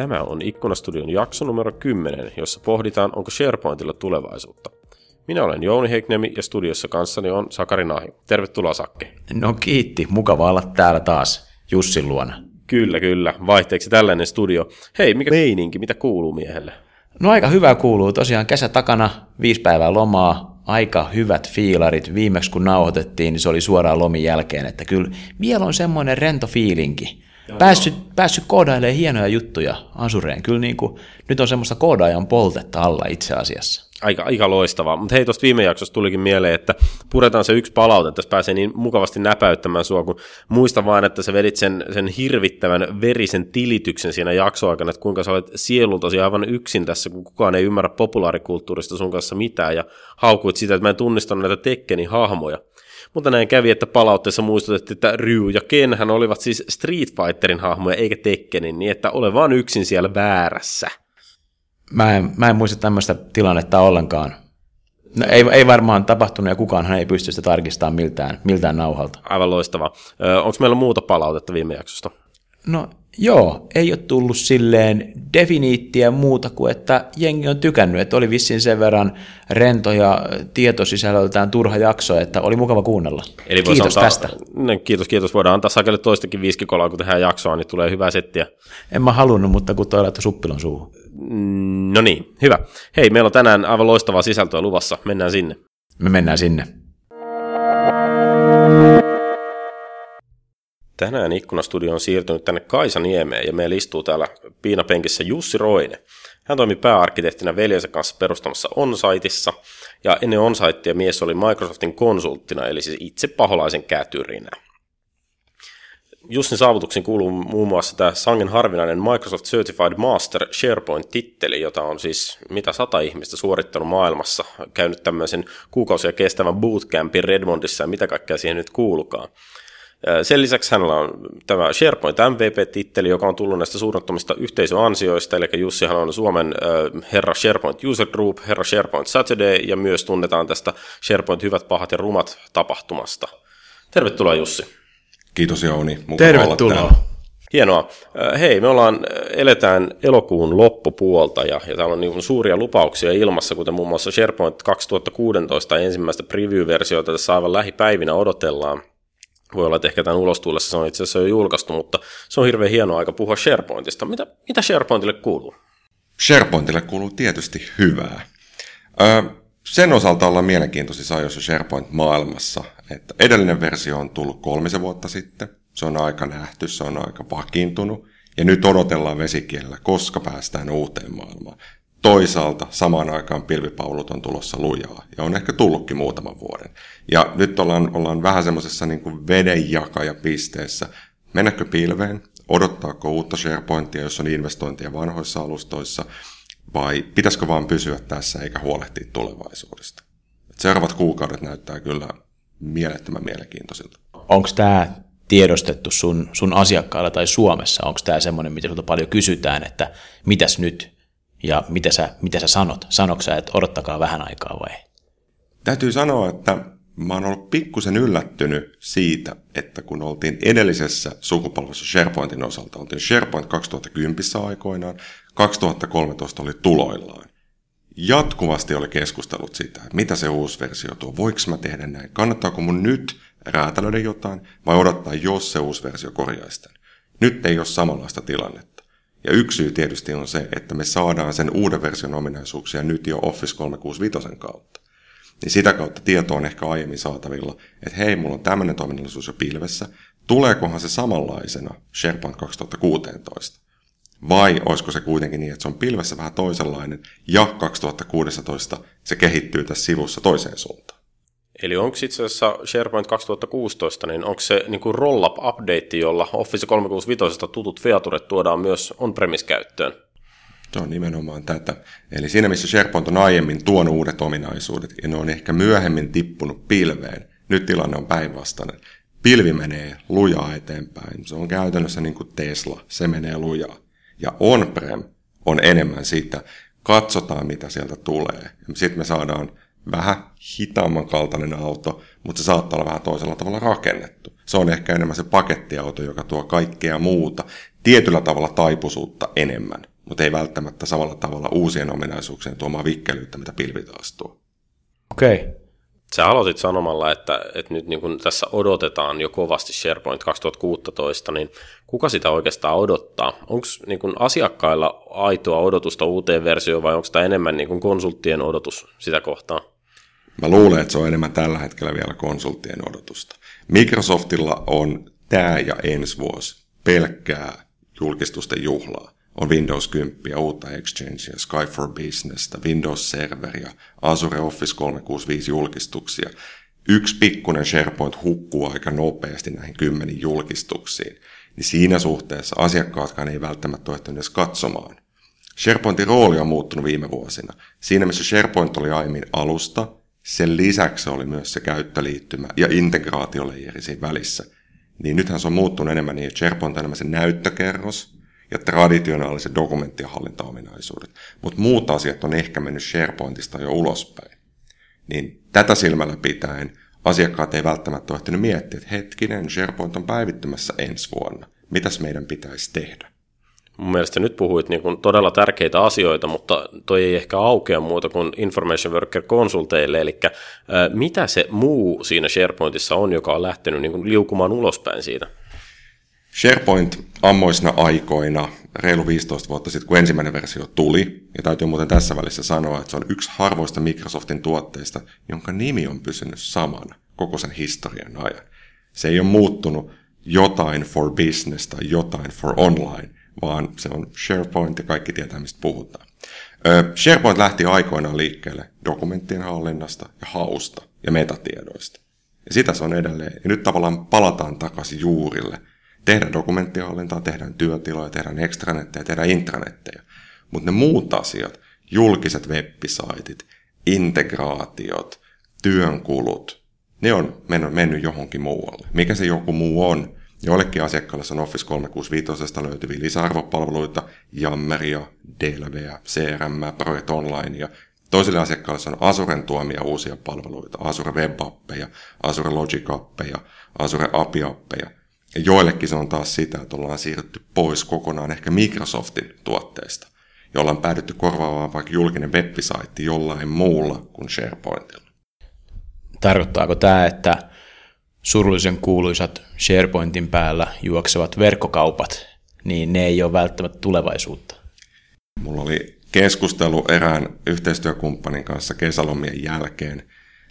Tämä on Ikkunastudion jakso numero 10, jossa pohditaan, onko SharePointilla tulevaisuutta. Minä olen Jouni Heiknemi ja studiossa kanssani on Sakari Nahi. Tervetuloa Sakke. No kiitti, mukava olla täällä taas Jussin luona. Kyllä, kyllä. Vaihteeksi tällainen studio. Hei, mikä meininki, mitä kuuluu miehelle? No aika hyvä kuuluu. Tosiaan kesä takana, viisi päivää lomaa, aika hyvät fiilarit. Viimeksi kun nauhoitettiin, niin se oli suoraan lomin jälkeen, että kyllä vielä on semmoinen rento fiilinki. Päässyt, päässyt koodailemaan hienoja juttuja Asureen. Kyllä niin kuin, nyt on semmoista koodaajan poltetta alla itse asiassa. Aika, aika loistavaa. Mutta hei, tuosta viime jaksosta tulikin mieleen, että puretaan se yksi palaute, tässä pääsee niin mukavasti näpäyttämään sua, kun muista vaan, että sä vedit sen, sen hirvittävän verisen tilityksen siinä jaksoaikana, että kuinka sä olet sielultasi aivan yksin tässä, kun kukaan ei ymmärrä populaarikulttuurista sun kanssa mitään, ja haukuit sitä, että mä en tunnistanut näitä Tekkenin hahmoja. Mutta näin kävi, että palautteessa muistutettiin, että Ryu ja Ken hän olivat siis Street Fighterin hahmoja eikä Tekkenin, niin että ole vaan yksin siellä väärässä. Mä en, mä en muista tämmöistä tilannetta ollenkaan. No, ei, ei varmaan tapahtunut ja kukaanhan ei pysty sitä tarkistamaan miltään, miltään nauhalta. Aivan loistavaa. Onko meillä muuta palautetta viime jaksosta? No Joo, ei ole tullut silleen definiittiä muuta kuin, että jengi on tykännyt, että oli vissiin sen verran rento ja tietosisällöltään turha jakso, että oli mukava kuunnella. Eli kiitos antaa, tästä. No, kiitos, kiitos. Voidaan antaa sakelle toistakin viskikolaa, kun tehdään jaksoa, niin tulee hyvää settiä. En mä halunnut, mutta kun toi laittoi suppilon suuhun. Mm, no niin, hyvä. Hei, meillä on tänään aivan loistavaa sisältöä luvassa. Mennään sinne. Me mennään sinne. Tänään Ikkunastudio on siirtynyt tänne Kaisaniemeen ja meillä istuu täällä piinapenkissä Jussi Roine. Hän toimi pääarkkitehtinä veljensä kanssa perustamassa Onsaitissa ja ennen Onsaitia mies oli Microsoftin konsulttina eli siis itse paholaisen kätyrinä. Jussin saavutuksiin kuuluu muun muassa tämä sangen harvinainen Microsoft Certified Master SharePoint-titteli, jota on siis mitä sata ihmistä suorittanut maailmassa, käynyt tämmöisen kuukausia kestävän bootcampin Redmondissa ja mitä kaikkea siihen nyt kuulukaan. Sen lisäksi hänellä on tämä SharePoint MVP-titteli, joka on tullut näistä suunnattomista yhteisöansioista, eli Jussihan on Suomen herra SharePoint User Group, herra SharePoint Saturday, ja myös tunnetaan tästä SharePoint Hyvät, pahat ja rumat tapahtumasta. Tervetuloa Jussi. Kiitos Jouni, mukava Tervetuloa. Hienoa. Hei, me ollaan, eletään elokuun loppupuolta ja, ja täällä on niin suuria lupauksia ilmassa, kuten muun muassa SharePoint 2016 ensimmäistä preview-versiota tässä aivan lähipäivinä odotellaan. Voi olla, että ehkä tämän ulostullessa se on itse asiassa jo julkaistu, mutta se on hirveän hieno aika puhua SharePointista. Mitä, mitä SharePointille kuuluu? SharePointille kuuluu tietysti hyvää. Ö, sen osalta ollaan mielenkiintoisissa ajoissa SharePoint-maailmassa, että edellinen versio on tullut kolmisen vuotta sitten. Se on aika nähty, se on aika vakiintunut. Ja nyt odotellaan vesikielellä, koska päästään uuteen maailmaan. Toisaalta samaan aikaan pilvipaulut on tulossa lujaa ja on ehkä tullutkin muutaman vuoden. Ja nyt ollaan, ollaan vähän semmoisessa niin vedenjakajapisteessä. Mennäkö pilveen? Odottaako uutta SharePointia, jos on investointia vanhoissa alustoissa? Vai pitäisikö vaan pysyä tässä eikä huolehtia tulevaisuudesta? Seuraavat kuukaudet näyttää kyllä mielettömän mielenkiintoisilta. Onko tämä tiedostettu sun, sun asiakkailla tai Suomessa? Onko tämä semmoinen, mitä sulta paljon kysytään, että mitäs nyt? Ja mitä sä, mitä sä sanot? Sanoksa, että odottakaa vähän aikaa vai? Täytyy sanoa, että mä oon ollut pikkusen yllättynyt siitä, että kun oltiin edellisessä sukupolvessa SharePointin osalta, oltiin SharePoint 2010 aikoinaan, 2013 oli tuloillaan. Jatkuvasti oli keskustelut siitä, että mitä se uusi versio tuo, voiko mä tehdä näin, kannattaako mun nyt räätälöidä jotain vai odottaa, jos se uusi versio korjaisi tämän. Nyt ei ole samanlaista tilannetta. Ja yksi syy tietysti on se, että me saadaan sen uuden version ominaisuuksia nyt jo Office 365 kautta. Niin sitä kautta tieto on ehkä aiemmin saatavilla, että hei, mulla on tämmöinen toiminnallisuus jo pilvessä, tuleekohan se samanlaisena SharePoint 2016? Vai olisiko se kuitenkin niin, että se on pilvessä vähän toisenlainen ja 2016 se kehittyy tässä sivussa toiseen suuntaan? Eli onko itse asiassa SharePoint 2016, niin onko se niin kuin roll-up update, jolla Office 365 tutut featuret tuodaan myös on-premise käyttöön? Se on nimenomaan tätä. Eli siinä, missä SharePoint on aiemmin tuonut uudet ominaisuudet, ja ne on ehkä myöhemmin tippunut pilveen, nyt tilanne on päinvastainen. Pilvi menee lujaa eteenpäin. Se on käytännössä niin kuin Tesla, se menee lujaa. Ja on-prem on enemmän sitä, katsotaan mitä sieltä tulee. Sitten me saadaan vähän hitaamman kaltainen auto, mutta se saattaa olla vähän toisella tavalla rakennettu. Se on ehkä enemmän se pakettiauto, joka tuo kaikkea muuta, tietyllä tavalla taipuisuutta enemmän, mutta ei välttämättä samalla tavalla uusien ominaisuuksien tuomaa vikkelyyttä, mitä pilvi taas tuo. Okei. Okay. Sä aloitit sanomalla, että, että nyt niin kun tässä odotetaan jo kovasti SharePoint 2016, niin kuka sitä oikeastaan odottaa? Onko niin kun asiakkailla aitoa odotusta uuteen versioon vai onko tämä enemmän niin kun konsulttien odotus sitä kohtaa? Mä luulen, että se on enemmän tällä hetkellä vielä konsulttien odotusta. Microsoftilla on tämä ja ensi vuosi pelkkää julkistusten juhlaa on Windows 10, uutta Exchangea, Sky for Business, Windows Server ja Azure Office 365 julkistuksia. Yksi pikkuinen SharePoint hukkuu aika nopeasti näihin kymmeniin julkistuksiin. Niin siinä suhteessa asiakkaatkaan ei välttämättä ole edes katsomaan. SharePointin rooli on muuttunut viime vuosina. Siinä missä SharePoint oli aiemmin alusta, sen lisäksi oli myös se käyttöliittymä ja integraatioleijeri siinä välissä. Niin nythän se on muuttunut enemmän niin, että SharePoint on enemmän se näyttökerros, ja traditionaaliset dokumenttien hallintaominaisuudet. Mutta muut asiat on ehkä mennyt SharePointista jo ulospäin. Niin tätä silmällä pitäen asiakkaat ei välttämättä ole miettiä, että hetkinen, SharePoint on päivittymässä ensi vuonna. Mitäs meidän pitäisi tehdä? Mun mielestä nyt puhuit niin kuin todella tärkeitä asioita, mutta toi ei ehkä aukea muuta kuin Information Worker konsulteille, eli mitä se muu siinä SharePointissa on, joka on lähtenyt niin kuin liukumaan ulospäin siitä? SharePoint ammoisina aikoina, reilu 15 vuotta sitten, kun ensimmäinen versio tuli, ja täytyy muuten tässä välissä sanoa, että se on yksi harvoista Microsoftin tuotteista, jonka nimi on pysynyt samana koko sen historian ajan. Se ei ole muuttunut jotain for business tai jotain for online, vaan se on SharePoint ja kaikki tietää, mistä puhutaan. SharePoint lähti aikoinaan liikkeelle dokumenttien hallinnasta ja hausta ja metatiedoista. Ja sitä se on edelleen. Ja nyt tavallaan palataan takaisin juurille – Tehdään dokumenttihallintaa, tehdään työtiloja, tehdään extranetteja, tehdään intranetteja. Mutta ne muut asiat, julkiset websaitit, integraatiot, työnkulut, ne on mennyt johonkin muualle. Mikä se joku muu on? Joillekin asiakkaille on Office 365 löytyviä lisäarvopalveluita, Jammeria, Delveä, CRM, Project Online ja Toisille asiakkaille on Azuren tuomia uusia palveluita, Azure Web Appeja, Azure Logic Appeja, Azure API Appeja. Ja joillekin se on taas sitä, että ollaan siirrytty pois kokonaan ehkä Microsoftin tuotteista, jolla on päädytty korvaamaan vaikka julkinen web-saitti jollain muulla kuin SharePointilla. Tarkoittaako tämä, että surullisen kuuluisat SharePointin päällä juoksevat verkkokaupat, niin ne ei ole välttämättä tulevaisuutta? Mulla oli keskustelu erään yhteistyökumppanin kanssa kesälomien jälkeen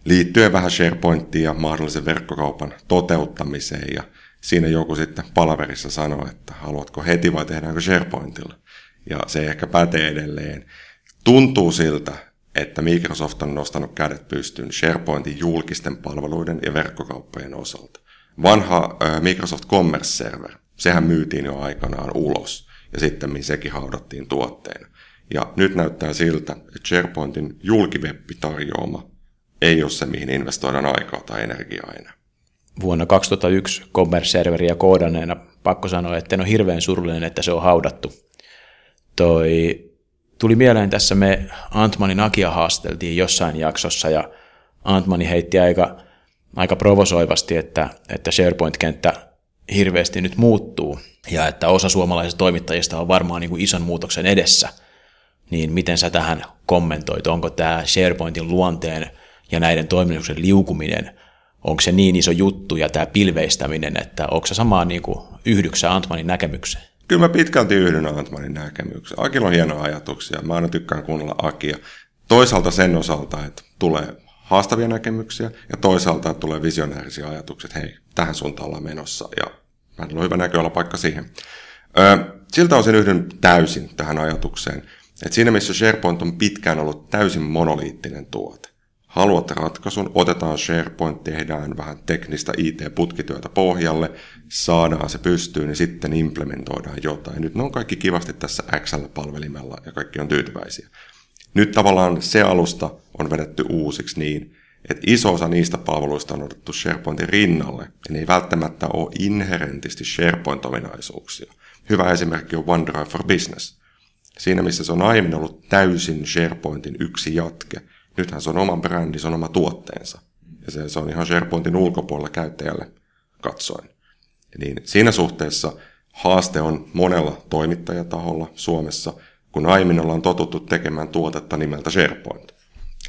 liittyen vähän SharePointtiin ja mahdollisen verkkokaupan toteuttamiseen. Ja siinä joku sitten palaverissa sanoi, että haluatko heti vai tehdäänkö SharePointilla. Ja se ehkä pätee edelleen. Tuntuu siltä, että Microsoft on nostanut kädet pystyyn SharePointin julkisten palveluiden ja verkkokauppojen osalta. Vanha Microsoft Commerce Server, sehän myytiin jo aikanaan ulos, ja sitten sekin haudattiin tuotteena. Ja nyt näyttää siltä, että SharePointin julkiveppi tarjoama ei ole se, mihin investoidaan aikaa tai energiaa enää vuonna 2001 Commerce-serveriä koodanneena pakko sanoa, että en ole hirveän surullinen, että se on haudattu. Toi, tuli mieleen tässä me Antmanin Akia haasteltiin jossain jaksossa ja Antmani heitti aika, aika provosoivasti, että, että SharePoint-kenttä hirveästi nyt muuttuu ja että osa suomalaisista toimittajista on varmaan niin kuin ison muutoksen edessä. Niin miten sä tähän kommentoit? Onko tämä SharePointin luonteen ja näiden toiminnuksen liukuminen – onko se niin iso juttu ja tämä pilveistäminen, että onko se samaa niin kuin yhdyksä Antmanin näkemykseen? Kyllä mä pitkälti yhdyn Antmanin näkemykseen. Akilla on hienoja ajatuksia. Mä aina tykkään kuunnella Akia. Toisaalta sen osalta, että tulee haastavia näkemyksiä ja toisaalta tulee visionäärisiä ajatuksia, että hei, tähän suuntaan ollaan menossa ja hänellä on hyvä näköala paikka siihen. Ö, siltä osin yhdyn täysin tähän ajatukseen, että siinä missä SharePoint on pitkään ollut täysin monoliittinen tuote, haluat ratkaisun, otetaan SharePoint, tehdään vähän teknistä IT-putkityötä pohjalle, saadaan se pystyyn niin sitten implementoidaan jotain. Nyt ne on kaikki kivasti tässä Excel-palvelimella ja kaikki on tyytyväisiä. Nyt tavallaan se alusta on vedetty uusiksi niin, että iso osa niistä palveluista on otettu SharePointin rinnalle, ja ne ei välttämättä ole inherentisti SharePoint-ominaisuuksia. Hyvä esimerkki on OneDrive for Business. Siinä missä se on aiemmin ollut täysin SharePointin yksi jatke, Nythän se on oman brändi, se on oma tuotteensa. Ja se, se on ihan SharePointin ulkopuolella käyttäjälle katsoen. Niin siinä suhteessa haaste on monella toimittajataholla Suomessa, kun aiemmin ollaan totuttu tekemään tuotetta nimeltä SharePoint.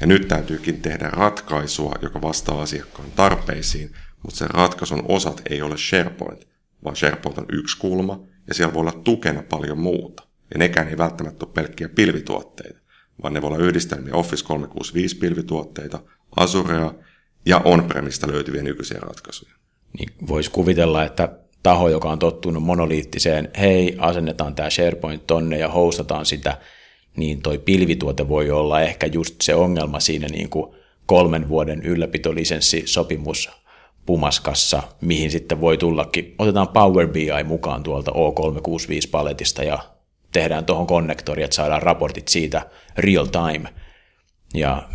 Ja nyt täytyykin tehdä ratkaisua, joka vastaa asiakkaan tarpeisiin, mutta sen ratkaisun osat ei ole SharePoint, vaan SharePoint on yksi kulma, ja siellä voi olla tukena paljon muuta. Ja nekään ei välttämättä ole pelkkiä pilvituotteita, vaan ne voi olla yhdistelmiä Office 365 pilvituotteita, Azurea ja on-premista löytyviä nykyisiä ratkaisuja. Niin voisi kuvitella, että taho, joka on tottunut monoliittiseen, hei, asennetaan tämä SharePoint tonne ja hostataan sitä, niin toi pilvituote voi olla ehkä just se ongelma siinä niin kuin kolmen vuoden ylläpitolisenssi-sopimus pumaskassa, mihin sitten voi tullakin, otetaan Power BI mukaan tuolta O365-paletista ja tehdään tuohon konnektori, että saadaan raportit siitä real time. Ja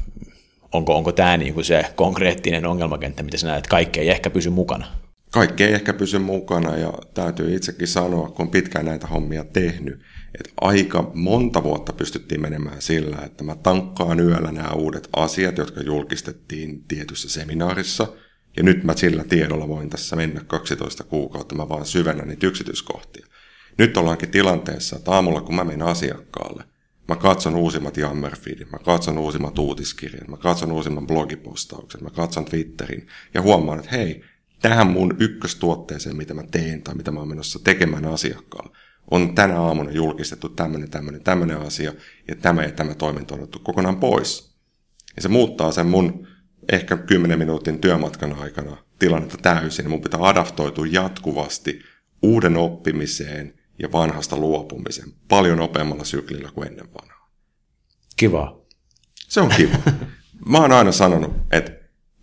onko, onko tämä niin kuin se konkreettinen ongelmakenttä, mitä sä näet, kaikki ei ehkä pysy mukana? Kaikki ei ehkä pysy mukana ja täytyy itsekin sanoa, kun pitkään näitä hommia tehnyt, että aika monta vuotta pystyttiin menemään sillä, että mä tankkaan yöllä nämä uudet asiat, jotka julkistettiin tietyssä seminaarissa, ja nyt mä sillä tiedolla voin tässä mennä 12 kuukautta, mä vaan syvennän niitä yksityiskohtia. Nyt ollaankin tilanteessa, että aamulla kun mä menen asiakkaalle, mä katson uusimmat Jammerfeedit, mä katson uusimmat uutiskirjat, mä katson uusimman blogipostauksen, mä katson Twitterin ja huomaan, että hei, tähän mun ykköstuotteeseen, mitä mä teen tai mitä mä oon menossa tekemään asiakkaalla, on tänä aamuna julkistettu tämmöinen, tämmöinen, tämmöinen asia, ja tämä ja tämä toiminto on otettu kokonaan pois. Ja se muuttaa sen mun ehkä 10 minuutin työmatkan aikana tilannetta täysin. Mun pitää adaptoitua jatkuvasti uuden oppimiseen ja vanhasta luopumiseen paljon nopeammalla syklillä kuin ennen vanhaa. Kiva. Se on kiva. Mä oon aina sanonut, että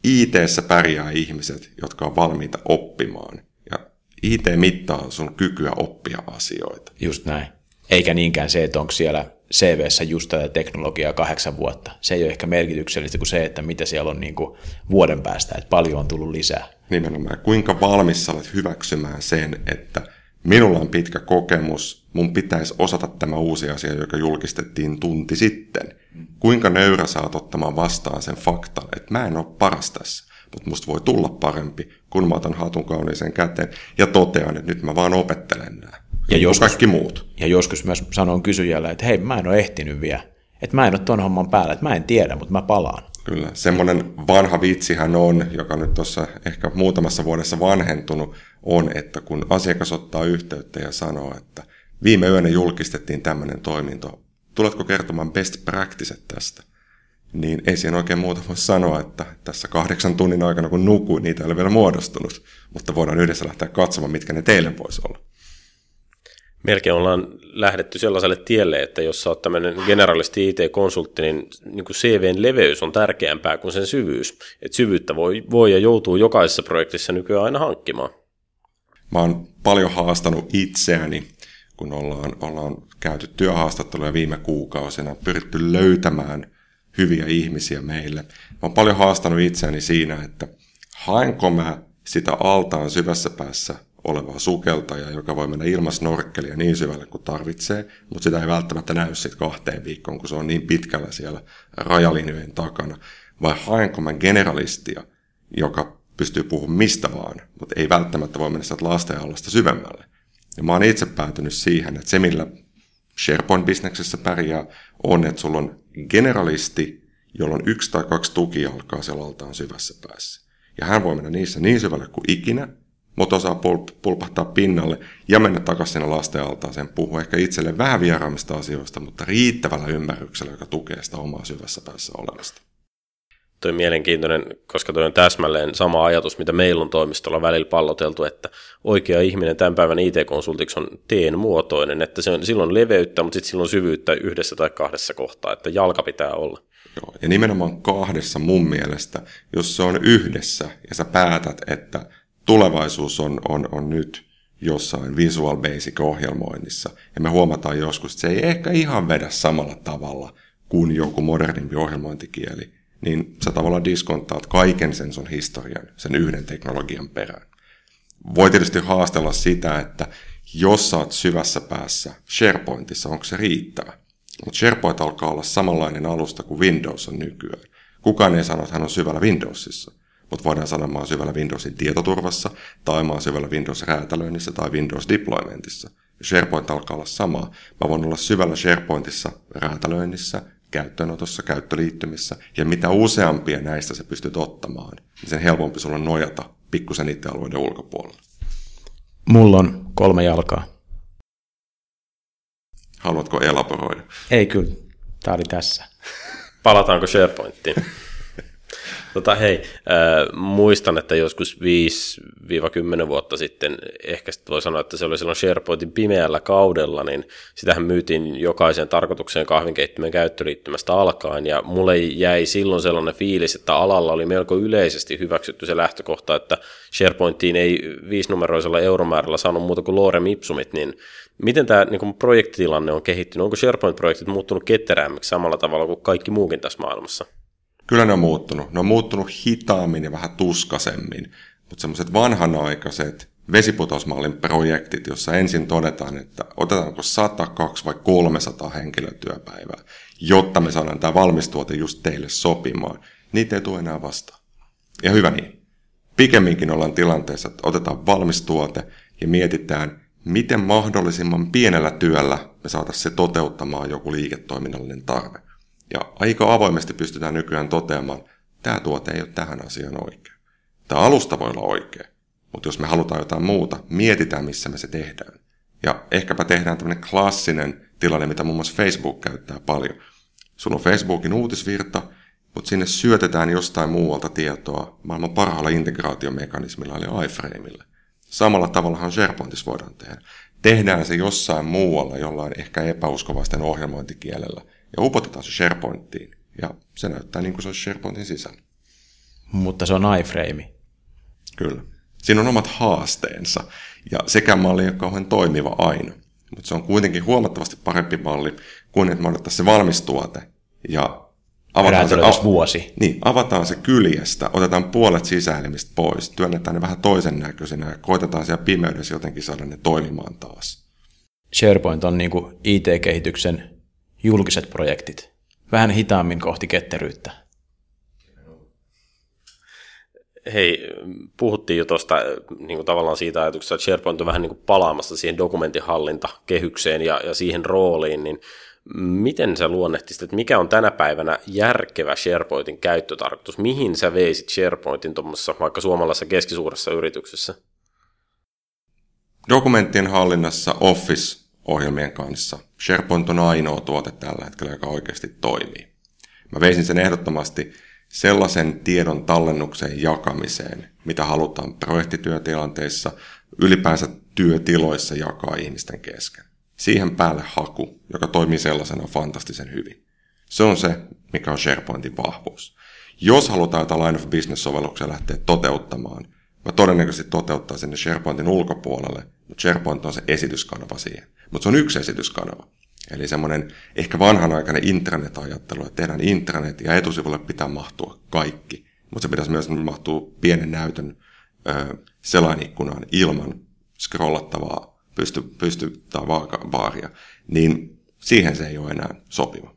it pärjää ihmiset, jotka on valmiita oppimaan. Ja IT mittaa sun kykyä oppia asioita. Just näin. Eikä niinkään se, että onko siellä CVssä just tätä teknologiaa kahdeksan vuotta. Se ei ole ehkä merkityksellistä kuin se, että mitä siellä on niin kuin vuoden päästä, että paljon on tullut lisää. Nimenomaan. Kuinka valmis olet hyväksymään sen, että minulla on pitkä kokemus, mun pitäisi osata tämä uusi asia, joka julkistettiin tunti sitten. Kuinka nöyrä oot ottamaan vastaan sen faktan, että mä en ole paras tässä, mutta musta voi tulla parempi, kun mä otan hatun kauniiseen käteen ja totean, että nyt mä vaan opettelen nämä. Ja niin joskus, kaikki muut. Ja joskus myös sanon kysyjälle, että hei, mä en ole ehtinyt vielä. Että mä en ole ton homman päällä, että mä en tiedä, mutta mä palaan. Kyllä, semmoinen vanha vitsihän on, joka nyt tuossa ehkä muutamassa vuodessa vanhentunut, on, että kun asiakas ottaa yhteyttä ja sanoo, että viime yönä julkistettiin tämmöinen toiminto, tuletko kertomaan best practice tästä? Niin ei siinä oikein muuta voi sanoa, että tässä kahdeksan tunnin aikana kun nukuin, niitä ei ole vielä muodostunut, mutta voidaan yhdessä lähteä katsomaan, mitkä ne teille voisi olla melkein ollaan lähdetty sellaiselle tielle, että jos sä oot tämmöinen generalisti IT-konsultti, niin, niin kuin CVn leveys on tärkeämpää kuin sen syvyys. Et syvyyttä voi, voi ja joutuu jokaisessa projektissa nykyään aina hankkimaan. Mä oon paljon haastanut itseäni, kun ollaan, ollaan käyty työhaastatteluja viime kuukausina, pyritty löytämään hyviä ihmisiä meille. Mä oon paljon haastanut itseäni siinä, että haenko mä sitä altaan syvässä päässä olevaa sukeltajaa, joka voi mennä ilmasnorkkelia niin syvälle kuin tarvitsee, mutta sitä ei välttämättä näy sitten kahteen viikkoon, kun se on niin pitkällä siellä rajalinjojen takana. Vai haenko mä generalistia, joka pystyy puhumaan mistä vaan, mutta ei välttämättä voi mennä sieltä lastenalasta syvemmälle. Ja mä oon itse päätynyt siihen, että se millä SharePoint-bisneksessä pärjää on, että sulla on generalisti, jolla on yksi tai kaksi tukijalkaa siellä altaan syvässä päässä. Ja hän voi mennä niissä niin syvälle kuin ikinä, mutta osaa pul- pulpahtaa pinnalle ja mennä takaisin sinne lasten altaaseen, puhua ehkä itselle vähän vieraammista asioista, mutta riittävällä ymmärryksellä, joka tukee sitä omaa syvässä päässä olemista. Tuo on mielenkiintoinen, koska tuo on täsmälleen sama ajatus, mitä meillä on toimistolla välillä palloteltu, että oikea ihminen tämän päivän IT-konsultiksi on teen muotoinen, että se on silloin leveyttä, mutta sitten silloin syvyyttä yhdessä tai kahdessa kohtaa, että jalka pitää olla. Joo, ja nimenomaan kahdessa mun mielestä, jos se on yhdessä ja sä päätät, että tulevaisuus on, on, on nyt jossain Visual Basic-ohjelmoinnissa. Ja me huomataan joskus, että se ei ehkä ihan vedä samalla tavalla kuin joku modernimpi ohjelmointikieli. Niin sä tavallaan diskontaat kaiken sen sun historian, sen yhden teknologian perään. Voi tietysti haastella sitä, että jos sä oot syvässä päässä SharePointissa, onko se riittävä? Mutta SharePoint alkaa olla samanlainen alusta kuin Windows on nykyään. Kukaan ei sano, että hän on syvällä Windowsissa, mutta voidaan sanoa, että mä oon syvällä Windowsin tietoturvassa, tai mä oon syvällä Windows-räätälöinnissä tai Windows-deploymentissa. SharePoint alkaa olla samaa. Mä voin olla syvällä SharePointissa, räätälöinnissä, käyttöönotossa, käyttöliittymissä, ja mitä useampia näistä se pystyt ottamaan, niin sen helpompi sulla nojata pikkusen niiden alueiden ulkopuolella. Mulla on kolme jalkaa. Haluatko elaboroida? Ei kyllä. Tämä oli tässä. Palataanko SharePointiin? Tota, hei, äh, muistan, että joskus 5-10 vuotta sitten, ehkä sit voi sanoa, että se oli silloin SharePointin pimeällä kaudella, niin sitähän myytiin jokaisen tarkoitukseen kahvinkeittimen käyttöliittymästä alkaen, ja mulle jäi silloin sellainen fiilis, että alalla oli melko yleisesti hyväksytty se lähtökohta, että SharePointiin ei viisinumeroisella euromäärällä saanut muuta kuin Lorem Ipsumit, niin miten tämä niin projektitilanne on kehittynyt? Onko SharePoint-projektit muuttunut ketterämmiksi samalla tavalla kuin kaikki muukin tässä maailmassa? Kyllä ne on muuttunut. Ne on muuttunut hitaammin ja vähän tuskasemmin, mutta semmoiset vanhanaikaiset vesiputosmallin projektit, jossa ensin todetaan, että otetaanko 100, 2 vai 300 henkilötyöpäivää, jotta me saadaan tämä valmistuote just teille sopimaan, niitä ei tule enää vastaan. Ja hyvä niin. Pikemminkin ollaan tilanteessa, että otetaan valmistuote ja mietitään, miten mahdollisimman pienellä työllä me saataisiin se toteuttamaan joku liiketoiminnallinen tarve. Ja aika avoimesti pystytään nykyään toteamaan, että tämä tuote ei ole tähän asiaan oikea. Tämä alusta voi olla oikea, mutta jos me halutaan jotain muuta, mietitään missä me se tehdään. Ja ehkäpä tehdään tämmöinen klassinen tilanne, mitä muun muassa Facebook käyttää paljon. Sulla on Facebookin uutisvirta, mutta sinne syötetään jostain muualta tietoa maailman parhaalla integraatiomekanismilla eli iframeilla. Samalla tavallahan SharePointissa voidaan tehdä. Tehdään se jossain muualla jollain ehkä epäuskovaisten ohjelmointikielellä ja upotetaan se SharePointiin. Ja se näyttää niin kuin se olisi SharePointin sisällä. Mutta se on iframe. Kyllä. Siinä on omat haasteensa. Ja sekä malli ei ole kauhean toimiva aina. Mutta se on kuitenkin huomattavasti parempi malli kuin että me odottaisiin se valmistuote ja avataan se, av- vuosi. Niin, avataan se kyljestä, otetaan puolet sisäelimistä pois, työnnetään ne vähän toisen näköisenä ja koitetaan siellä pimeydessä jotenkin saada ne toimimaan taas. SharePoint on niin IT-kehityksen julkiset projektit. Vähän hitaammin kohti ketteryyttä. Hei, puhuttiin jo tuosta niin kuin tavallaan siitä ajatuksesta, että SharePoint on vähän niin kuin palaamassa siihen dokumentinhallintakehykseen ja, ja siihen rooliin, niin miten sä luonnehtisit, että mikä on tänä päivänä järkevä SharePointin käyttötarkoitus? Mihin sä veisit SharePointin tuommoisessa vaikka suomalaisessa keskisuuressa yrityksessä? Dokumenttien hallinnassa Office-ohjelmien kanssa. SharePoint on ainoa tuote tällä hetkellä, joka oikeasti toimii. Mä veisin sen ehdottomasti sellaisen tiedon tallennuksen jakamiseen, mitä halutaan projektityötilanteissa, ylipäänsä työtiloissa jakaa ihmisten kesken siihen päälle haku, joka toimii sellaisena fantastisen hyvin. Se on se, mikä on SharePointin vahvuus. Jos halutaan jotain line of business-sovelluksia lähteä toteuttamaan, mä todennäköisesti toteuttaa sinne SharePointin ulkopuolelle, mutta SharePoint on se esityskanava siihen. Mutta se on yksi esityskanava. Eli semmoinen ehkä vanhanaikainen intranet-ajattelu, että tehdään intranet ja etusivulle pitää mahtua kaikki. Mutta se pitäisi myös mahtua pienen näytön ö, selainikkunaan ilman scrollattavaa pysty, pysty tai baaria, niin siihen se ei ole enää sopiva.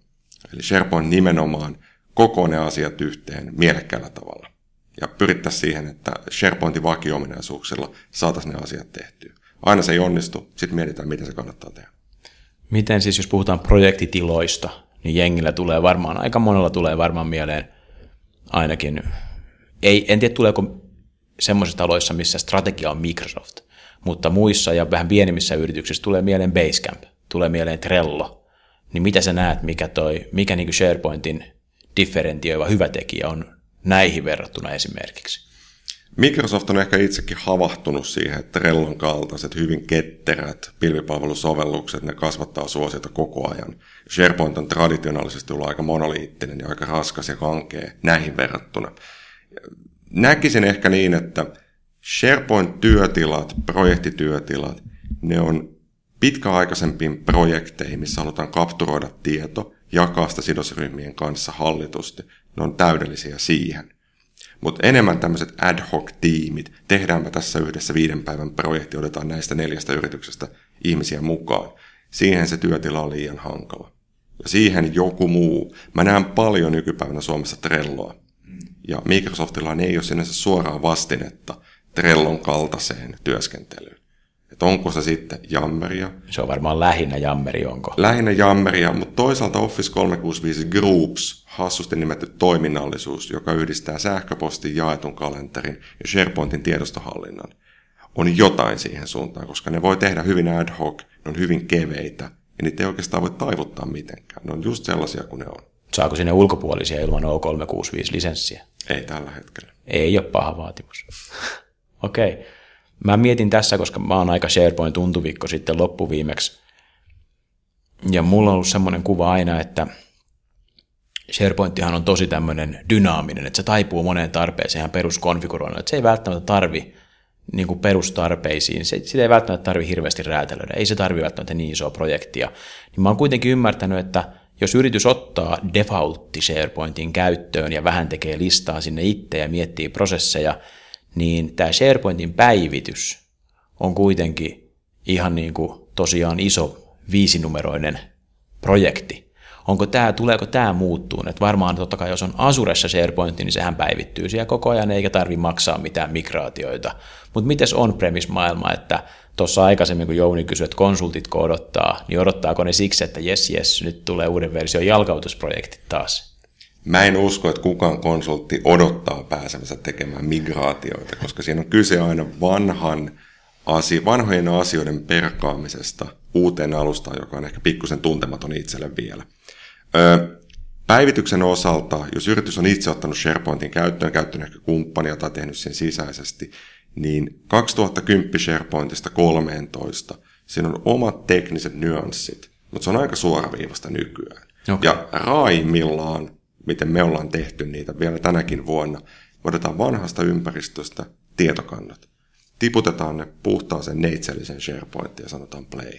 Eli SharePoint nimenomaan koko ne asiat yhteen mielekkäällä tavalla. Ja pyrittäisiin siihen, että SharePointin vakio-ominaisuuksilla saataisiin ne asiat tehtyä. Aina se ei onnistu, sitten mietitään, miten se kannattaa tehdä. Miten siis, jos puhutaan projektitiloista, niin jengillä tulee varmaan, aika monella tulee varmaan mieleen ainakin, ei, en tiedä tuleeko semmoisissa taloissa, missä strategia on Microsoft, mutta muissa ja vähän pienemmissä yrityksissä tulee mieleen Basecamp, tulee mieleen Trello. Niin mitä sä näet, mikä, toi, mikä niin SharePointin differentioiva hyvä tekijä on näihin verrattuna esimerkiksi? Microsoft on ehkä itsekin havahtunut siihen, että Trellon kaltaiset hyvin ketterät pilvipalvelusovellukset, ne kasvattaa suosiota koko ajan. SharePoint on traditionaalisesti ollut aika monoliittinen ja aika raskas ja kankea näihin verrattuna. Näkisin ehkä niin, että SharePoint-työtilat, projektityötilat, ne on pitkäaikaisempiin projekteihin, missä halutaan kapturoida tieto, jakaa sitä sidosryhmien kanssa hallitusti. Ne on täydellisiä siihen. Mutta enemmän tämmöiset ad hoc tiimit, tehdäänpä tässä yhdessä viiden päivän projekti, otetaan näistä neljästä yrityksestä ihmisiä mukaan. Siihen se työtila on liian hankala. ja siihen joku muu. Mä näen paljon nykypäivänä Suomessa Trelloa. Ja Microsoftilla ei ole sinänsä suoraa vastinetta Trellon kaltaiseen työskentelyyn. Että onko se sitten jammeria? Se on varmaan lähinnä jammeri, onko? Lähinnä jammeria, mutta toisaalta Office 365 Groups, hassusti nimetty toiminnallisuus, joka yhdistää sähköpostin, jaetun kalenterin ja SharePointin tiedostohallinnan, on jotain siihen suuntaan, koska ne voi tehdä hyvin ad hoc, ne on hyvin keveitä, ja niitä ei oikeastaan voi taivuttaa mitenkään. Ne on just sellaisia kuin ne on. Saako sinne ulkopuolisia ilman O365-lisenssiä? Ei tällä hetkellä. Ei ole paha vaatimus. Okei. Okay. Mä mietin tässä, koska mä oon aika SharePoint tuntuvikko sitten loppuviimeksi. Ja mulla on ollut semmoinen kuva aina, että SharePointtihan on tosi tämmöinen dynaaminen, että se taipuu moneen tarpeeseen ihan peruskonfiguroinnilla. Että se ei välttämättä tarvi niin kuin perustarpeisiin, se, sitä ei välttämättä tarvi hirveästi räätälöidä, ei se tarvi välttämättä niin isoa projektia. Niin mä oon kuitenkin ymmärtänyt, että jos yritys ottaa defaultti SharePointin käyttöön ja vähän tekee listaa sinne itse ja miettii prosesseja, niin tämä SharePointin päivitys on kuitenkin ihan niin kuin tosiaan iso viisinumeroinen projekti. Onko tämä, tuleeko tämä muuttuun? Että varmaan totta kai jos on Asuressa SharePoint, niin sehän päivittyy siellä koko ajan eikä tarvi maksaa mitään migraatioita. Mutta miten on-premise maailma, että tuossa aikaisemmin kun Jouni kysyi, että konsultitko odottaa, niin odottaako ne siksi, että jes jes, nyt tulee uuden version jalkautusprojektit taas? Mä en usko, että kukaan konsultti odottaa pääsemänsä tekemään migraatioita, koska siinä on kyse aina vanhan asio- vanhojen asioiden perkaamisesta uuteen alustaan, joka on ehkä pikkusen tuntematon itselle vielä. Öö, päivityksen osalta, jos yritys on itse ottanut SharePointin käyttöön, käyttänyt ehkä kumppania tai tehnyt sen sisäisesti, niin 2010 SharePointista 13, siinä on omat tekniset nyanssit, mutta se on aika suoraviivasta nykyään. Okay. Ja raimmillaan miten me ollaan tehty niitä vielä tänäkin vuonna. Otetaan vanhasta ympäristöstä tietokannat. Tiputetaan ne puhtaaseen neitsellisen SharePointiin ja sanotaan play.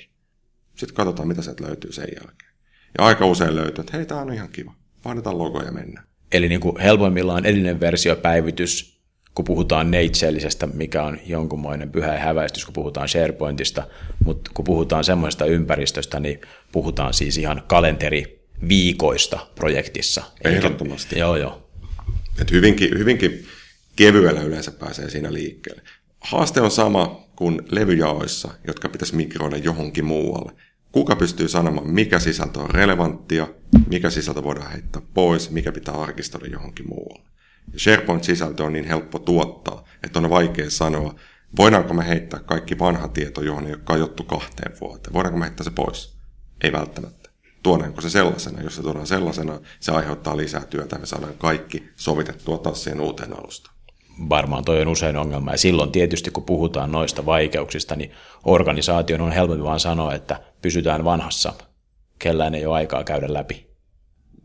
Sitten katsotaan, mitä sieltä löytyy sen jälkeen. Ja aika usein löytyy, että hei, tämä on ihan kiva. Vaihdetaan logo ja mennä. Eli niin kuin helpoimmillaan edellinen versiopäivitys, kun puhutaan neitsellisestä, mikä on jonkunmoinen pyhä häväistys, kun puhutaan SharePointista, mutta kun puhutaan semmoista ympäristöstä, niin puhutaan siis ihan kalenteri viikoista projektissa. Ehdottomasti. Eikä, joo, joo. Et hyvinkin, hyvinkin kevyellä yleensä pääsee siinä liikkeelle. Haaste on sama kuin levyjaoissa, jotka pitäisi migroida johonkin muualle. Kuka pystyy sanomaan, mikä sisältö on relevanttia, mikä sisältö voidaan heittää pois, mikä pitää arkistoida johonkin muualle. Ja SharePoint-sisältö on niin helppo tuottaa, että on vaikea sanoa, voidaanko me heittää kaikki vanha tieto, johon ei ole kajottu kahteen vuoteen. Voidaanko me heittää se pois? Ei välttämättä tuodaanko se sellaisena. Jos se tuodaan sellaisena, se aiheuttaa lisää työtä ja me saadaan kaikki sovitettua taas siihen uuteen alustaan. Varmaan toi on usein ongelma. Ja silloin tietysti, kun puhutaan noista vaikeuksista, niin organisaation on helpompi vaan sanoa, että pysytään vanhassa. Kellään ei ole aikaa käydä läpi.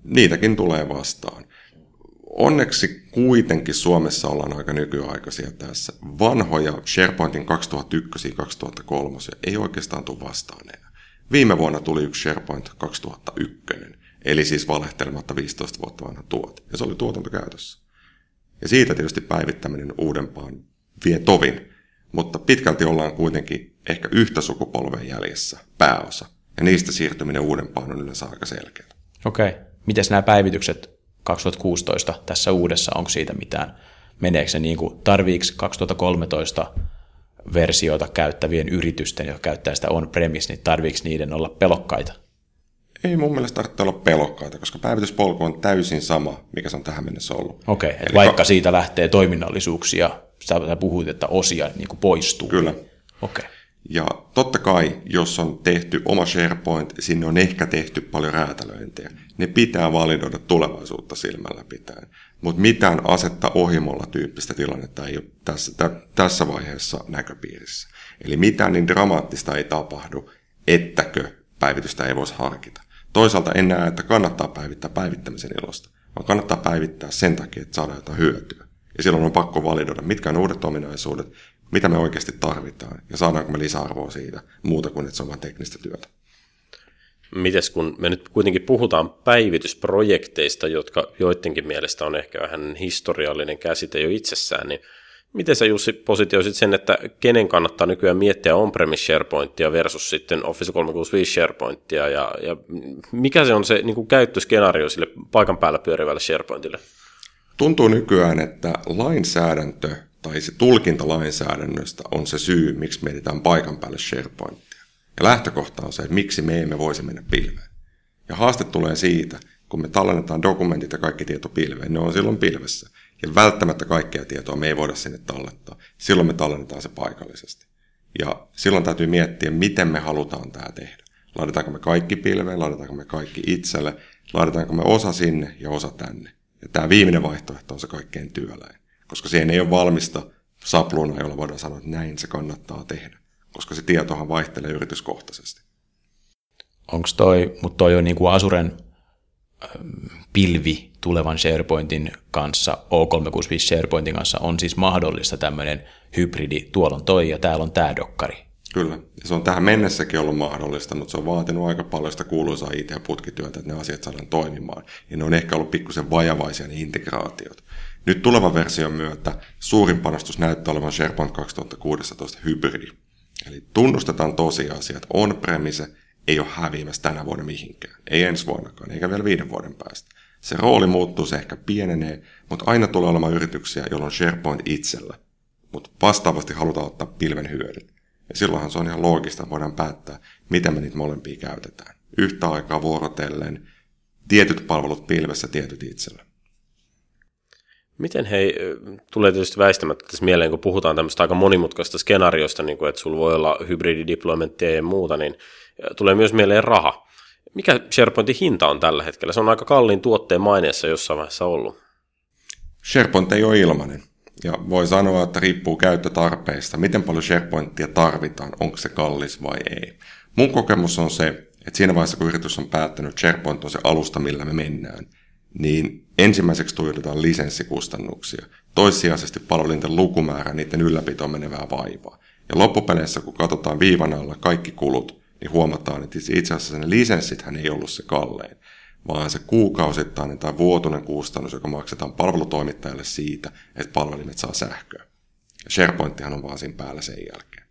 Niitäkin tulee vastaan. Onneksi kuitenkin Suomessa ollaan aika nykyaikaisia tässä. Vanhoja SharePointin 2001-2003 ei oikeastaan tule vastaan enää. Viime vuonna tuli yksi SharePoint 2001, eli siis valehtelematta 15 vuotta vanha tuote, ja se oli tuotantokäytössä. Ja siitä tietysti päivittäminen uudempaan vie tovin, mutta pitkälti ollaan kuitenkin ehkä yhtä sukupolven jäljessä pääosa, ja niistä siirtyminen uudempaan on yleensä aika selkeä. Okei. Okay. Miten nämä päivitykset 2016 tässä uudessa, onko siitä mitään? Meneekö se niin kuin, tarviiko 2013 versiota käyttävien yritysten, jotka käyttää sitä on-premise, niin tarviiko niiden olla pelokkaita? Ei mun mielestä tarvitse olla pelokkaita, koska päivityspolku on täysin sama, mikä se on tähän mennessä ollut. Okei, okay, vaikka ka- siitä lähtee toiminnallisuuksia, sä puhuit, että osia niin kuin poistuu. Kyllä. Okei. Okay. Ja totta kai, jos on tehty oma SharePoint, sinne on ehkä tehty paljon räätälöintejä. Ne pitää validoida tulevaisuutta silmällä pitäen. Mutta mitään asetta ohimolla tyyppistä tilannetta ei ole tässä, tä, tässä vaiheessa näköpiirissä. Eli mitään niin dramaattista ei tapahdu, ettäkö päivitystä ei voisi harkita. Toisaalta en näe, että kannattaa päivittää päivittämisen ilosta, vaan kannattaa päivittää sen takia, että saadaan jotain hyötyä. Ja silloin on pakko validoida, mitkä on uudet ominaisuudet, mitä me oikeasti tarvitaan ja saadaanko me lisäarvoa siitä muuta kuin, että se on vain teknistä työtä. Mites kun me nyt kuitenkin puhutaan päivitysprojekteista, jotka joidenkin mielestä on ehkä vähän historiallinen käsite jo itsessään, niin Miten sä Jussi positioisit sen, että kenen kannattaa nykyään miettiä on-premise SharePointia versus sitten Office 365 SharePointia ja, ja mikä se on se niin käyttöskenaario sille paikan päällä pyörivälle SharePointille? Tuntuu nykyään, että lainsäädäntö tai se tulkinta lainsäädännöstä on se syy, miksi mietitään paikan päälle SharePointia. Ja lähtökohta on se, että miksi me emme voisi mennä pilveen. Ja haaste tulee siitä, kun me tallennetaan dokumentit ja kaikki tieto pilveen, ne on silloin pilvessä. Ja välttämättä kaikkea tietoa me ei voida sinne tallettaa. Silloin me tallennetaan se paikallisesti. Ja silloin täytyy miettiä, miten me halutaan tämä tehdä. Laitetaanko me kaikki pilveen, laitetaanko me kaikki itselle, laitetaanko me osa sinne ja osa tänne. Ja tämä viimeinen vaihtoehto on se kaikkein työläin. Koska siihen ei ole valmista sapluuna, jolla voidaan sanoa, että näin se kannattaa tehdä. Koska se tietohan vaihtelee yrityskohtaisesti. Onko toi, mutta toi on niin kuin Asuren pilvi tulevan SharePointin kanssa, O365 SharePointin kanssa, on siis mahdollista tämmöinen hybridi, tuolla on toi ja täällä on tämä dokkari. Kyllä, ja se on tähän mennessäkin ollut mahdollista, mutta se on vaatinut aika paljon sitä kuuluisaa IT-putkityötä, että ne asiat saadaan toimimaan. Ja ne on ehkä ollut pikkusen vajavaisia ne integraatiot. Nyt tulevan version myötä suurin panostus näyttää olevan SharePoint 2016 hybridi. Eli tunnustetaan tosiasia, että on-premise ei ole häviämässä tänä vuonna mihinkään. Ei ensi vuonnakaan, eikä vielä viiden vuoden päästä. Se rooli muuttuu, se ehkä pienenee, mutta aina tulee olemaan yrityksiä, joilla on SharePoint itsellä. Mutta vastaavasti halutaan ottaa pilven hyödyt. Ja silloinhan se on ihan loogista, voidaan päättää, miten me niitä molempia käytetään. Yhtä aikaa vuorotellen, tietyt palvelut pilvessä, tietyt itsellä. Miten hei, tulee tietysti väistämättä tässä mieleen, kun puhutaan tämmöistä aika monimutkaista skenaariosta, niin kuin, että sulla voi olla hybridideploymenttia ja muuta, niin tulee myös mieleen raha. Mikä SharePointin hinta on tällä hetkellä? Se on aika kalliin tuotteen maineessa jossain vaiheessa ollut. SharePoint ei ole ilmainen. Ja voi sanoa, että riippuu käyttötarpeista, miten paljon SharePointia tarvitaan, onko se kallis vai ei. Mun kokemus on se, että siinä vaiheessa kun yritys on päättänyt, SharePoint on se alusta, millä me mennään, niin ensimmäiseksi tuijotetaan lisenssikustannuksia. Toissijaisesti palvelinten lukumäärä, niiden ylläpitoon menevää vaivaa. Ja loppupeleissä, kun katsotaan viivan alla kaikki kulut, niin huomataan, että itse asiassa ne lisenssithän ei ollut se kallein, vaan se kuukausittainen tai vuotuinen kustannus, joka maksetaan palvelutoimittajalle siitä, että palvelimet saa sähköä. SharePointtihan on vaan siinä päällä sen jälkeen.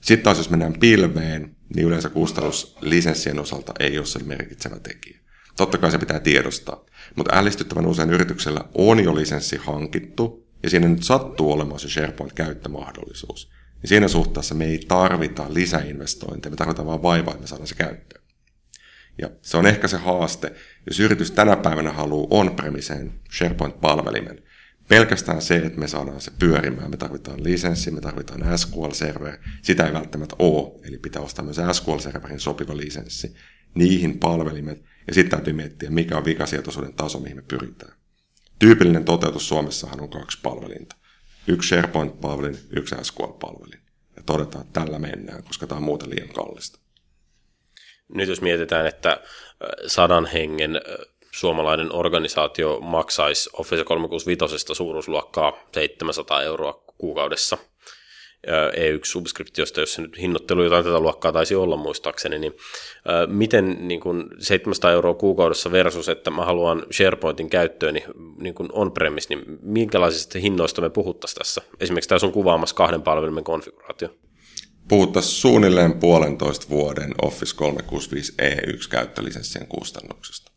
Sitten taas jos mennään pilveen, niin yleensä kustannus lisenssien osalta ei ole se merkitsevä tekijä. Totta kai se pitää tiedostaa, mutta ällistyttävän usein yrityksellä on jo lisenssi hankittu, ja siinä nyt sattuu olemaan se SharePoint-käyttömahdollisuus. Niin siinä suhteessa me ei tarvita lisäinvestointeja, me tarvitaan vain vaivaa, että me saadaan se käyttöön. Ja se on ehkä se haaste, jos yritys tänä päivänä haluaa on-premiseen SharePoint-palvelimen, pelkästään se, että me saadaan se pyörimään, me tarvitaan lisenssi, me tarvitaan SQL-server, sitä ei välttämättä ole, eli pitää ostaa myös SQL-serverin sopiva lisenssi, niihin palvelimet, ja sitten täytyy miettiä, mikä on vikasietoisuuden taso, mihin me pyritään. Tyypillinen toteutus Suomessahan on kaksi palvelinta. Yksi SharePoint-palvelin, yksi SQL-palvelin. Ja todetaan, että tällä mennään, koska tämä on muuten liian kallista. Nyt jos mietitään, että sadan hengen suomalainen organisaatio maksaisi Office 365 suuruusluokkaa 700 euroa kuukaudessa, E1-subskriptiosta, jos se nyt hinnoittelu jotain tätä luokkaa taisi olla muistaakseni, niin miten niin kuin 700 euroa kuukaudessa versus, että mä haluan SharePointin käyttöön niin, niin kuin on-premise, niin minkälaisista hinnoista me puhuttaisiin tässä? Esimerkiksi tässä on kuvaamassa kahden palvelimen konfiguraatio. Puhuttaisiin suunnilleen puolentoista vuoden Office 365 E1 käyttölisenssien kustannuksista.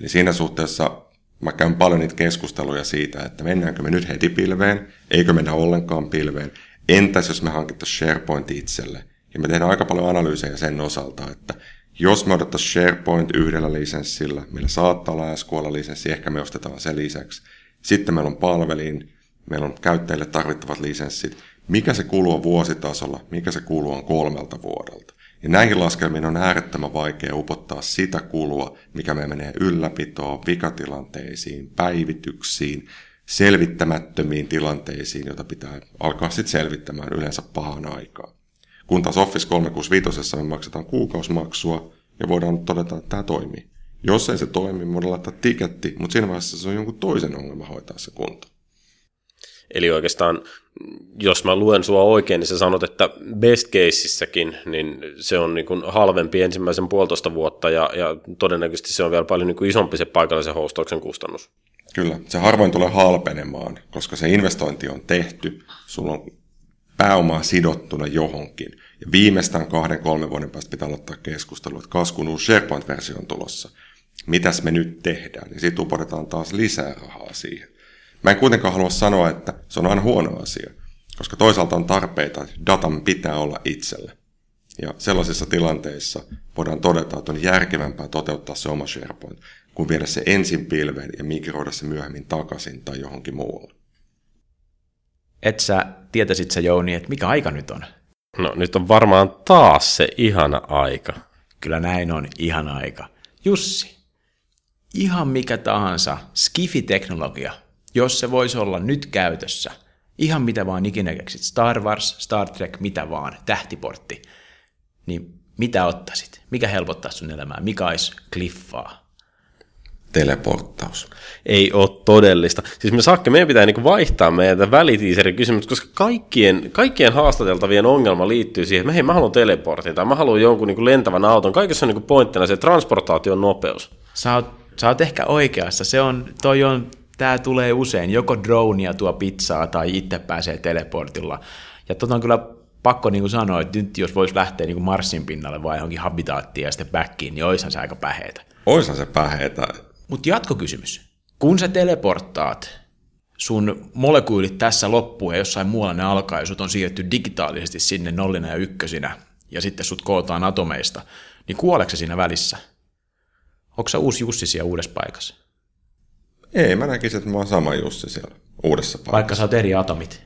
Eli siinä suhteessa mä käyn paljon niitä keskusteluja siitä, että mennäänkö me nyt heti pilveen, eikö mennä ollenkaan pilveen, Entäs jos me hankittaisiin SharePoint itselle? Ja me tehdään aika paljon analyysejä sen osalta, että jos me otettaisiin SharePoint yhdellä lisenssillä, meillä saattaa olla SQL-lisenssi, ehkä me ostetaan se lisäksi. Sitten meillä on palvelin, meillä on käyttäjille tarvittavat lisenssit. Mikä se kuluu on vuositasolla, mikä se kuluu on kolmelta vuodelta. Ja näihin laskelmiin on äärettömän vaikea upottaa sitä kulua, mikä me menee ylläpitoon, vikatilanteisiin, päivityksiin, selvittämättömiin tilanteisiin, joita pitää alkaa sitten selvittämään yleensä pahan aikaa. Kun taas Office 365 me maksetaan kuukausimaksua ja voidaan todeta, että tämä toimii. Jos ei se toimi, voidaan laittaa tiketti, mutta siinä vaiheessa se on jonkun toisen ongelma hoitaa se kunto. Eli oikeastaan, jos mä luen sua oikein, niin sä sanot, että best caseissäkin, niin se on niin kuin halvempi ensimmäisen puolitoista vuotta, ja, ja todennäköisesti se on vielä paljon niin kuin isompi se paikallisen hostauksen kustannus. Kyllä, se harvoin tulee halpenemaan, koska se investointi on tehty, sulla on pääomaa sidottuna johonkin. Ja viimeistään kahden, kolmen vuoden päästä pitää aloittaa keskustelu, että kas kun uusi SharePoint-versio on tulossa, mitäs me nyt tehdään, ja sitten upotetaan taas lisää rahaa siihen. Mä en kuitenkaan halua sanoa, että se on aina huono asia, koska toisaalta on tarpeita, että datan pitää olla itsellä. Ja sellaisissa tilanteissa voidaan todeta, että on järkevämpää toteuttaa se oma SharePoint, kuin viedä se ensin pilveen ja migroida se myöhemmin takaisin tai johonkin muualle. Et sä tietäisit sä Jouni, että mikä aika nyt on? No nyt on varmaan taas se ihana aika. Kyllä näin on, ihan aika. Jussi, ihan mikä tahansa skifi-teknologia, jos se voisi olla nyt käytössä, ihan mitä vaan ikinä keksit, Star Wars, Star Trek, mitä vaan, tähtiportti, niin mitä ottaisit? Mikä helpottaa sun elämää? Mikä olisi kliffaa? Teleporttaus. Ei ole todellista. Siis me saakke, meidän pitää niinku vaihtaa meidän välitiiserin kysymys, koska kaikkien, kaikkien haastateltavien ongelma liittyy siihen, että hei, mä haluan teleportin tai mä haluan jonkun niinku lentävän auton. Kaikessa on niinku pointtina se transportaation nopeus. Sä oot, sä oot ehkä oikeassa. Se on, toi on, tää tulee usein. Joko dronea tuo pizzaa tai itse pääsee teleportilla. Ja tota on kyllä pakko niin kuin sanoa, että nyt jos voisi lähteä niin kuin Marsin pinnalle vai johonkin habitaattiin ja sitten backiin, niin oishan se aika päheetä. Oishan se päheetä. Mutta jatkokysymys. Kun sä teleporttaat, sun molekyylit tässä loppuu ja jossain muualla ne alkaa ja sut on siirretty digitaalisesti sinne nollina ja ykkösinä ja sitten sut kootaan atomeista, niin kuoleeko siinä välissä? Onko sä uusi Jussi siellä uudessa paikassa? Ei, mä näkisin, että mä oon sama Jussi siellä uudessa paikassa. Vaikka sä oot eri atomit.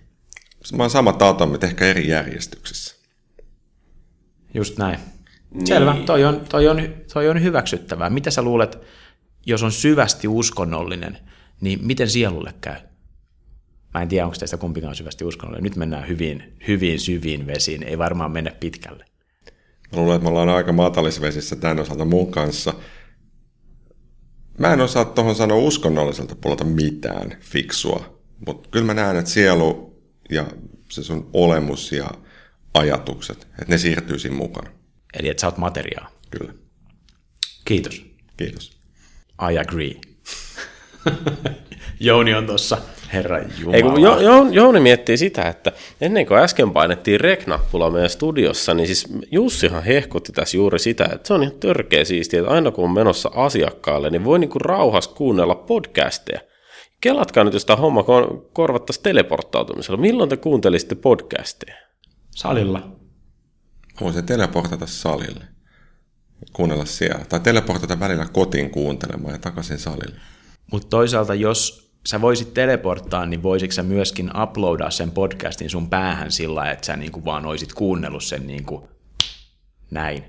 Mä oon samat atomit, ehkä eri järjestyksissä. Just näin. Niin. Selvä, toi on, toi, on, toi on hyväksyttävää. Mitä sä luulet, jos on syvästi uskonnollinen, niin miten sielulle käy? Mä en tiedä, onko teistä kumpikaan syvästi uskonnollinen. Nyt mennään hyvin, hyvin syviin vesiin, ei varmaan mennä pitkälle. Mä luulen, että me ollaan aika matalisvesissä tämän osalta mun kanssa. Mä en osaa tuohon sanoa uskonnolliselta puolelta mitään fiksua, mutta kyllä mä näen, että sielu ja se sun olemus ja ajatukset, että ne siirtyy siinä mukana. Eli että sä oot materiaa. Kyllä. Kiitos. Kiitos. I agree. Jouni on tuossa, herra Jumala. Ei, kun jo, jo, Jouni miettii sitä, että ennen kuin äsken painettiin rek-nappula meidän studiossa, niin siis Jussihan hehkutti tässä juuri sitä, että se on ihan törkeä siistiä, että aina kun on menossa asiakkaalle, niin voi niinku rauhassa kuunnella podcasteja. Kelatkaa nyt, jos tämä homma korvattaisiin teleporttautumisella. Milloin te kuuntelisitte podcasteja? Salilla. Voisin teleportata salille. Kuunnella siellä. Tai teleportata välillä kotiin kuuntelemaan ja takaisin salille. Mutta toisaalta, jos sä voisit teleporttaa, niin voisitko sä myöskin uploadaa sen podcastin sun päähän sillä, että sä niinku vaan oisit kuunnellut sen niinku näin.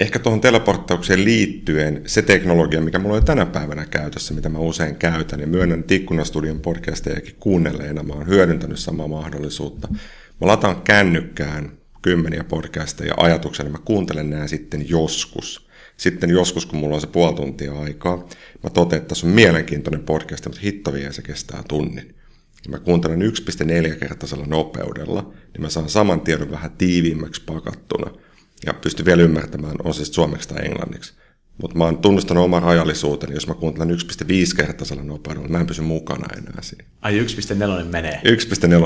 Ehkä tuohon teleporttaukseen liittyen se teknologia, mikä mulla on tänä päivänä käytössä, mitä mä usein käytän, ja myönnän Tikkunastudion podcastejakin kuunnelleena, mä oon hyödyntänyt samaa mahdollisuutta. Mä lataan kännykkään kymmeniä podcasteja ajatuksena, mä kuuntelen nämä sitten joskus. Sitten joskus, kun mulla on se puoli tuntia aikaa, mä totean, että tässä on mielenkiintoinen podcast, mutta hitto vie, se kestää tunnin. Ja mä kuuntelen 1,4-kertaisella nopeudella, niin mä saan saman tiedon vähän tiiviimmäksi pakattuna. Ja pystyn vielä ymmärtämään, on se suomeksi tai englanniksi. Mutta mä oon tunnustanut oman rajallisuuteni, jos mä kuuntelen 1,5-kertaisella nopeudella, mä en pysy mukana enää siinä. Ai 1.4 menee.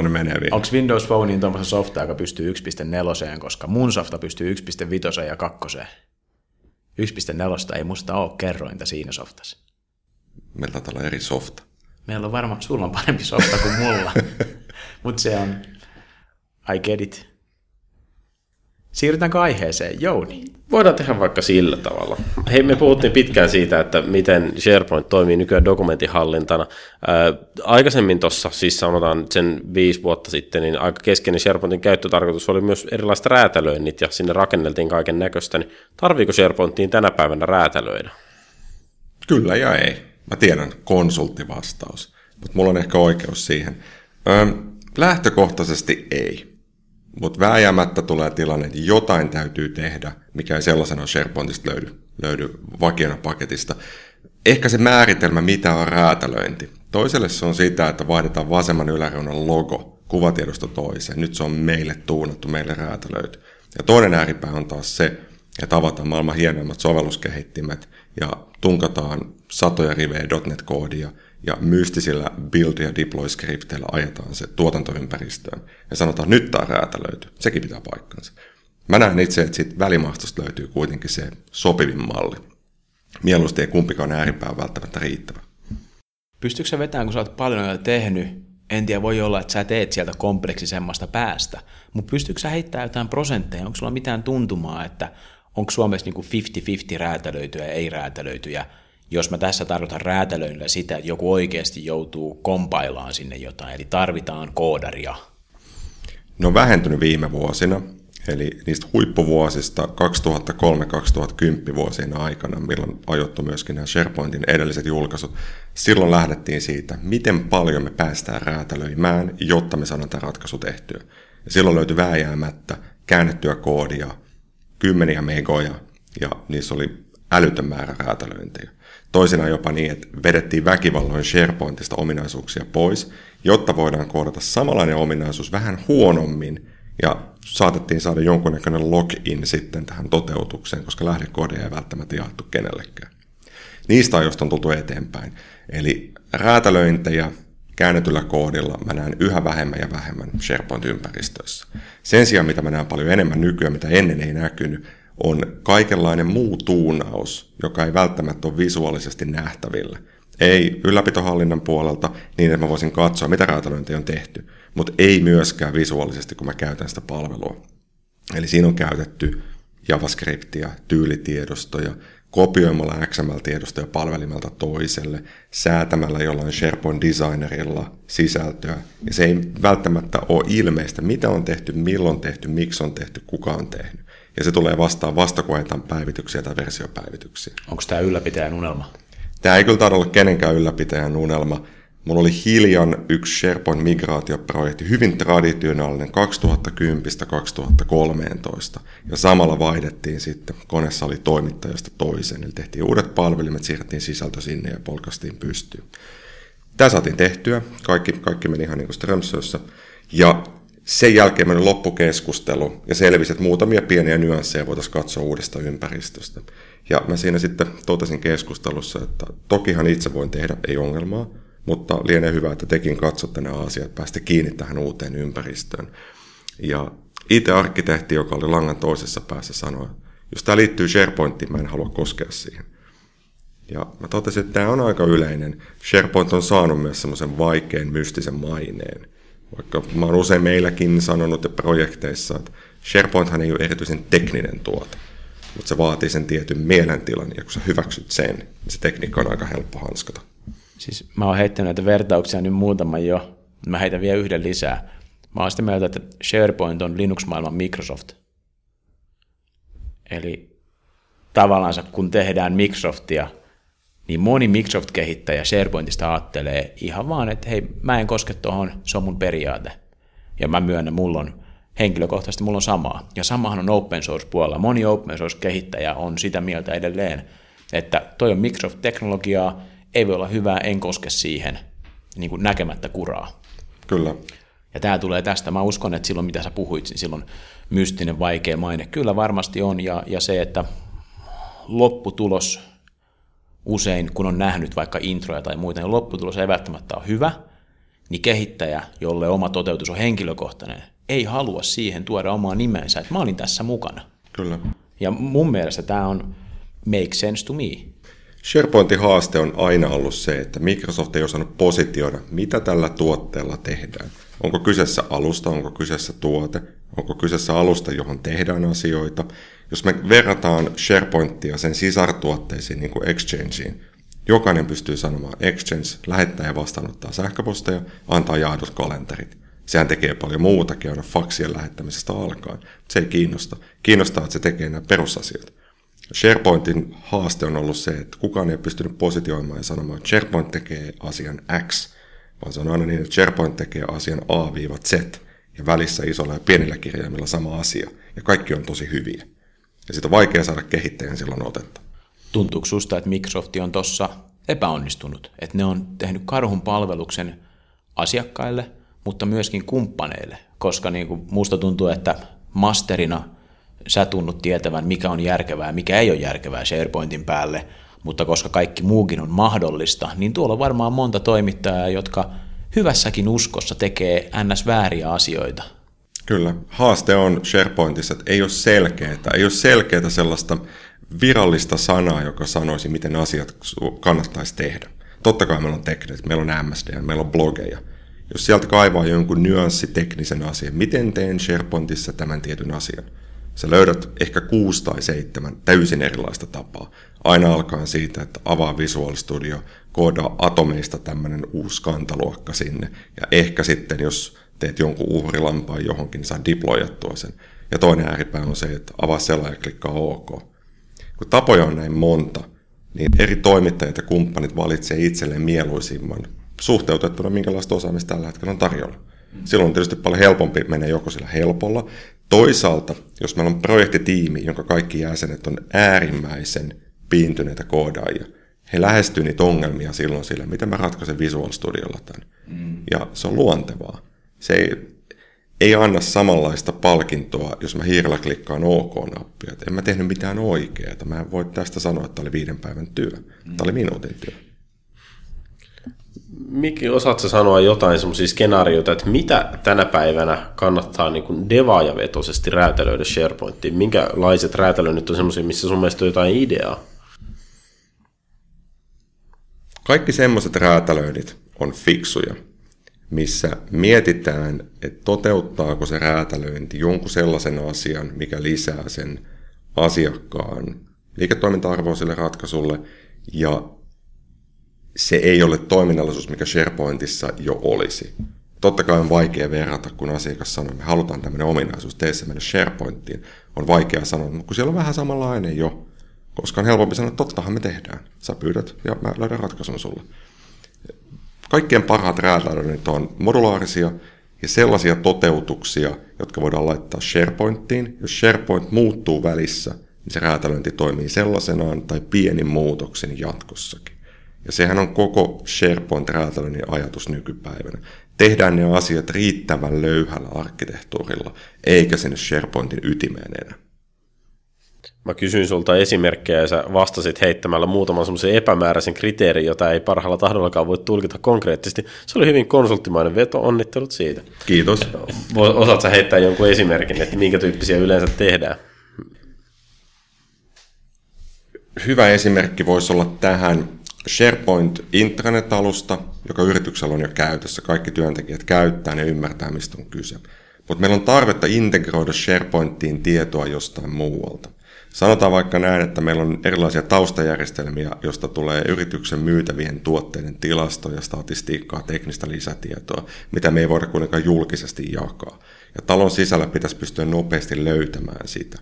1.4 menee vielä. Onko Windows Phonein tuommoista softa, joka pystyy 1.4, koska mun softa pystyy 1.5 ja 2. 1.4 ei musta ole kerrointa siinä softassa. Meillä taitaa olla eri softa. Meillä on varmaan, sulla on parempi softa kuin mulla, mutta se on, I get it. Siirrytäänkö aiheeseen? Jouni. Voidaan tehdä vaikka sillä tavalla. Hei, me puhuttiin pitkään siitä, että miten SharePoint toimii nykyään dokumentihallintana. Ää, aikaisemmin tuossa, siis sanotaan sen viisi vuotta sitten, niin aika keskeinen SharePointin käyttötarkoitus oli myös erilaiset räätälöinnit ja sinne rakenneltiin kaiken näköistä. Niin tarviiko SharePointiin tänä päivänä räätälöidä? Kyllä ja ei. Mä tiedän konsulttivastaus, mutta mulla on ehkä oikeus siihen. Öö, lähtökohtaisesti ei. Mutta vääjäämättä tulee tilanne, että jotain täytyy tehdä, mikä ei sellaisena SharePointista löydy, löydy vakiona paketista. Ehkä se määritelmä, mitä on räätälöinti. Toiselle se on sitä, että vaihdetaan vasemman yläreunan logo kuvatiedosta toiseen. Nyt se on meille tuunattu, meille räätälöity. Ja toinen ääripää on taas se, että avataan maailman hienoimmat sovelluskehittimet ja tunkataan satoja rivejä .NET-koodia ja mystisillä build- ja deploy-skripteillä ajetaan se tuotantoympäristöön ja sanotaan, nyt tämä räätälöity. Sekin pitää paikkansa. Mä näen itse, että siitä välimaastosta löytyy kuitenkin se sopivin malli. Mieluusti ei kumpikaan ääripää välttämättä riittävä. Pystyykö sä vetämään, kun sä oot paljon näitä tehnyt, en tiedä, voi olla, että sä teet sieltä kompleksisemmasta päästä, mutta pystyykö sä heittämään jotain prosentteja, onko sulla mitään tuntumaa, että onko Suomessa niin 50-50 räätälöityjä ja ei räätälöityjä, jos mä tässä tarkoitan räätälöinnillä sitä, että joku oikeasti joutuu kompailaan sinne jotain, eli tarvitaan koodaria. Ne on vähentynyt viime vuosina, eli niistä huippuvuosista 2003-2010 vuosien aikana, milloin ajoittu myöskin nämä SharePointin edelliset julkaisut, silloin lähdettiin siitä, miten paljon me päästään räätälöimään, jotta me saadaan tämä ratkaisu tehtyä. Ja silloin löytyi vääjäämättä käännettyä koodia, kymmeniä megoja, ja niissä oli älytön määrä räätälöintejä. Toisinaan jopa niin, että vedettiin väkivalloin SharePointista ominaisuuksia pois, jotta voidaan koodata samanlainen ominaisuus vähän huonommin, ja saatettiin saada jonkunnäköinen login sitten tähän toteutukseen, koska lähdekoodeja ei välttämättä jaettu kenellekään. Niistä ajoista on tultu eteenpäin. Eli räätälöintejä käännetyllä koodilla mä näen yhä vähemmän ja vähemmän SharePoint-ympäristöissä. Sen sijaan, mitä mä näen paljon enemmän nykyään, mitä ennen ei näkynyt, on kaikenlainen muu tuunaus, joka ei välttämättä ole visuaalisesti nähtävillä. Ei ylläpitohallinnan puolelta niin, että mä voisin katsoa, mitä räätälöintiä on tehty, mutta ei myöskään visuaalisesti, kun mä käytän sitä palvelua. Eli siinä on käytetty JavaScriptia, tyylitiedostoja, kopioimalla XML-tiedostoja palvelimelta toiselle, säätämällä jollain SharePoint Designerilla sisältöä. Ja se ei välttämättä ole ilmeistä, mitä on tehty, milloin tehty, miksi on tehty, kuka on tehnyt. Ja se tulee vastaan vasta, kun päivityksiä tai versiopäivityksiä. Onko tämä ylläpitäjän unelma? Tämä ei kyllä taida olla kenenkään ylläpitäjän unelma. Mulla oli hiljan yksi SharePoint-migraatioprojekti, hyvin traditionaalinen 2010-2013, ja samalla vaihdettiin sitten, koneessa oli toimittajasta toiseen, eli tehtiin uudet palvelimet, siirrettiin sisältö sinne ja polkastiin pystyyn. Tämä saatiin tehtyä, kaikki, kaikki meni ihan niin kuin Strömsössä, ja sen jälkeen meni loppukeskustelu ja selvisi, että muutamia pieniä nyansseja voitaisiin katsoa uudesta ympäristöstä. Ja mä siinä sitten totesin keskustelussa, että tokihan itse voin tehdä, ei ongelmaa, mutta lienee hyvä, että tekin katsotte nämä asiat, päästä kiinni tähän uuteen ympäristöön. Ja IT-arkkitehti, joka oli langan toisessa päässä, sanoi, jos tämä liittyy SharePointiin, mä en halua koskea siihen. Ja mä totesin, että tämä on aika yleinen. SharePoint on saanut myös semmoisen vaikean, mystisen maineen. Vaikka mä oon usein meilläkin sanonut ja projekteissa, että SharePointhan ei ole erityisen tekninen tuote, mutta se vaatii sen tietyn mielentilan, ja kun sä hyväksyt sen, niin se tekniikka on aika helppo hanskata. Siis mä oon heittänyt näitä vertauksia nyt muutaman jo, mä heitän vielä yhden lisää. Mä oon sitä mieltä, että SharePoint on Linux-maailman Microsoft. Eli tavallaan kun tehdään Microsoftia, niin moni Microsoft-kehittäjä SharePointista ajattelee ihan vaan, että hei, mä en koske tuohon, se on mun periaate. Ja mä myönnän, mulla on henkilökohtaisesti mulla on samaa. Ja samahan on open source puolella. Moni open source-kehittäjä on sitä mieltä edelleen, että toi on Microsoft-teknologiaa, ei voi olla hyvää, en koske siihen niin kuin näkemättä kuraa. Kyllä. Ja tämä tulee tästä. Mä uskon, että silloin mitä sä puhuit, niin silloin mystinen, vaikea maine. Kyllä varmasti on. Ja, ja se, että lopputulos usein, kun on nähnyt vaikka introja tai muita, niin lopputulos ei välttämättä ole hyvä, niin kehittäjä, jolle oma toteutus on henkilökohtainen, ei halua siihen tuoda omaa nimensä, että mä olin tässä mukana. Kyllä. Ja mun mielestä tämä on make sense to me. SharePointin haaste on aina ollut se, että Microsoft ei osannut positioida, mitä tällä tuotteella tehdään. Onko kyseessä alusta, onko kyseessä tuote, onko kyseessä alusta, johon tehdään asioita. Jos me verrataan SharePointia sen sisartuotteisiin, niin kuin Exchangeen, jokainen pystyy sanomaan Exchange, lähettää ja vastaanottaa sähköposteja, antaa jaadut kalenterit. Sehän tekee paljon muutakin aina faksien lähettämisestä alkaen. Se ei kiinnosta. Kiinnostaa, että se tekee nämä perusasiat. SharePointin haaste on ollut se, että kukaan ei pystynyt positioimaan ja sanomaan, että SharePoint tekee asian X, vaan se on aina niin, että SharePoint tekee asian A-Z ja välissä isolla ja pienillä kirjaimilla sama asia. Ja kaikki on tosi hyviä. Ja siitä on vaikea saada kehittäjän silloin otetta. Tuntuuko susta, että Microsoft on tuossa epäonnistunut? Että ne on tehnyt karhun palveluksen asiakkaille, mutta myöskin kumppaneille, koska niin kuin musta tuntuu, että masterina sä tunnut tietävän, mikä on järkevää ja mikä ei ole järkevää SharePointin päälle, mutta koska kaikki muukin on mahdollista, niin tuolla on varmaan monta toimittajaa, jotka hyvässäkin uskossa tekee ns. vääriä asioita. Kyllä. Haaste on SharePointissa, että ei ole selkeää, ei ole selkeää sellaista virallista sanaa, joka sanoisi, miten asiat kannattaisi tehdä. Totta kai meillä on tekniset, meillä on MSD, meillä on blogeja. Jos sieltä kaivaa jonkun nyanssiteknisen asian, miten teen SharePointissa tämän tietyn asian, sä löydät ehkä kuusi tai seitsemän täysin erilaista tapaa. Aina alkaen siitä, että avaa Visual Studio, koodaa atomeista tämmöinen uusi kantaluokka sinne, ja ehkä sitten, jos teet jonkun uhrilampaan johonkin, niin saa deployattua sen. Ja toinen ääripää on se, että avaa sellainen ja klikkaa OK. Kun tapoja on näin monta, niin eri toimittajat ja kumppanit valitsee itselleen mieluisimman suhteutettuna, minkälaista osaamista tällä hetkellä on tarjolla. Silloin on tietysti paljon helpompi mennä joko sillä helpolla. Toisaalta, jos meillä on projektitiimi, jonka kaikki jäsenet on äärimmäisen piintyneitä koodaajia, he lähestyvät niitä ongelmia silloin sille, miten mä ratkaisen Visual Studiolla tämän. Mm. Ja se on luontevaa. Se ei, ei anna samanlaista palkintoa, jos mä hiirellä klikkaan OK-nappia. En mä tehnyt mitään oikeaa. Mä en voi tästä sanoa, että tämä oli viiden päivän työ. Tämä oli minuutin työ. Miki, osaatko sanoa jotain semmoisia skenaarioita, että mitä tänä päivänä kannattaa niin kuin devaajavetoisesti räätälöidä SharePointiin? Minkälaiset räätälöinnit on semmoisia, missä sun mielestä on jotain ideaa? Kaikki semmoiset räätälöinnit on fiksuja missä mietitään, että toteuttaako se räätälöinti jonkun sellaisen asian, mikä lisää sen asiakkaan liiketoiminta-arvoa sille ratkaisulle, ja se ei ole toiminnallisuus, mikä SharePointissa jo olisi. Totta kai on vaikea verrata, kun asiakas sanoo, että me halutaan tämmöinen ominaisuus, tee se mennä SharePointiin. On vaikea sanoa, mutta kun siellä on vähän samanlainen jo, koska on helpompi sanoa, että tottahan me tehdään. Sä pyydät ja mä löydän ratkaisun sulle. Kaikkien parhaat räätälöinnit on modulaarisia ja sellaisia toteutuksia, jotka voidaan laittaa SharePointiin. Jos SharePoint muuttuu välissä, niin se räätälöinti toimii sellaisenaan tai pienin muutoksin jatkossakin. Ja sehän on koko SharePoint-räätälöinnin ajatus nykypäivänä. Tehdään ne asiat riittävän löyhällä arkkitehtuurilla, eikä sinne SharePointin ytimeen enää. Mä kysyin sulta esimerkkejä ja sä vastasit heittämällä muutaman semmoisen epämääräisen kriteerin, jota ei parhaalla tahdollakaan voi tulkita konkreettisesti. Se oli hyvin konsulttimainen veto, onnittelut siitä. Kiitos. Osaatko heittää jonkun esimerkin, että minkä tyyppisiä yleensä tehdään? Hyvä esimerkki voisi olla tähän SharePoint intranet-alusta, joka yrityksellä on jo käytössä. Kaikki työntekijät käyttää ja ymmärtää, mistä on kyse. Mutta meillä on tarvetta integroida SharePointiin tietoa jostain muualta. Sanotaan vaikka näin, että meillä on erilaisia taustajärjestelmiä, josta tulee yrityksen myytävien tuotteiden tilastoja, statistiikkaa, teknistä lisätietoa, mitä me ei voida kuitenkaan julkisesti jakaa. Ja talon sisällä pitäisi pystyä nopeasti löytämään sitä.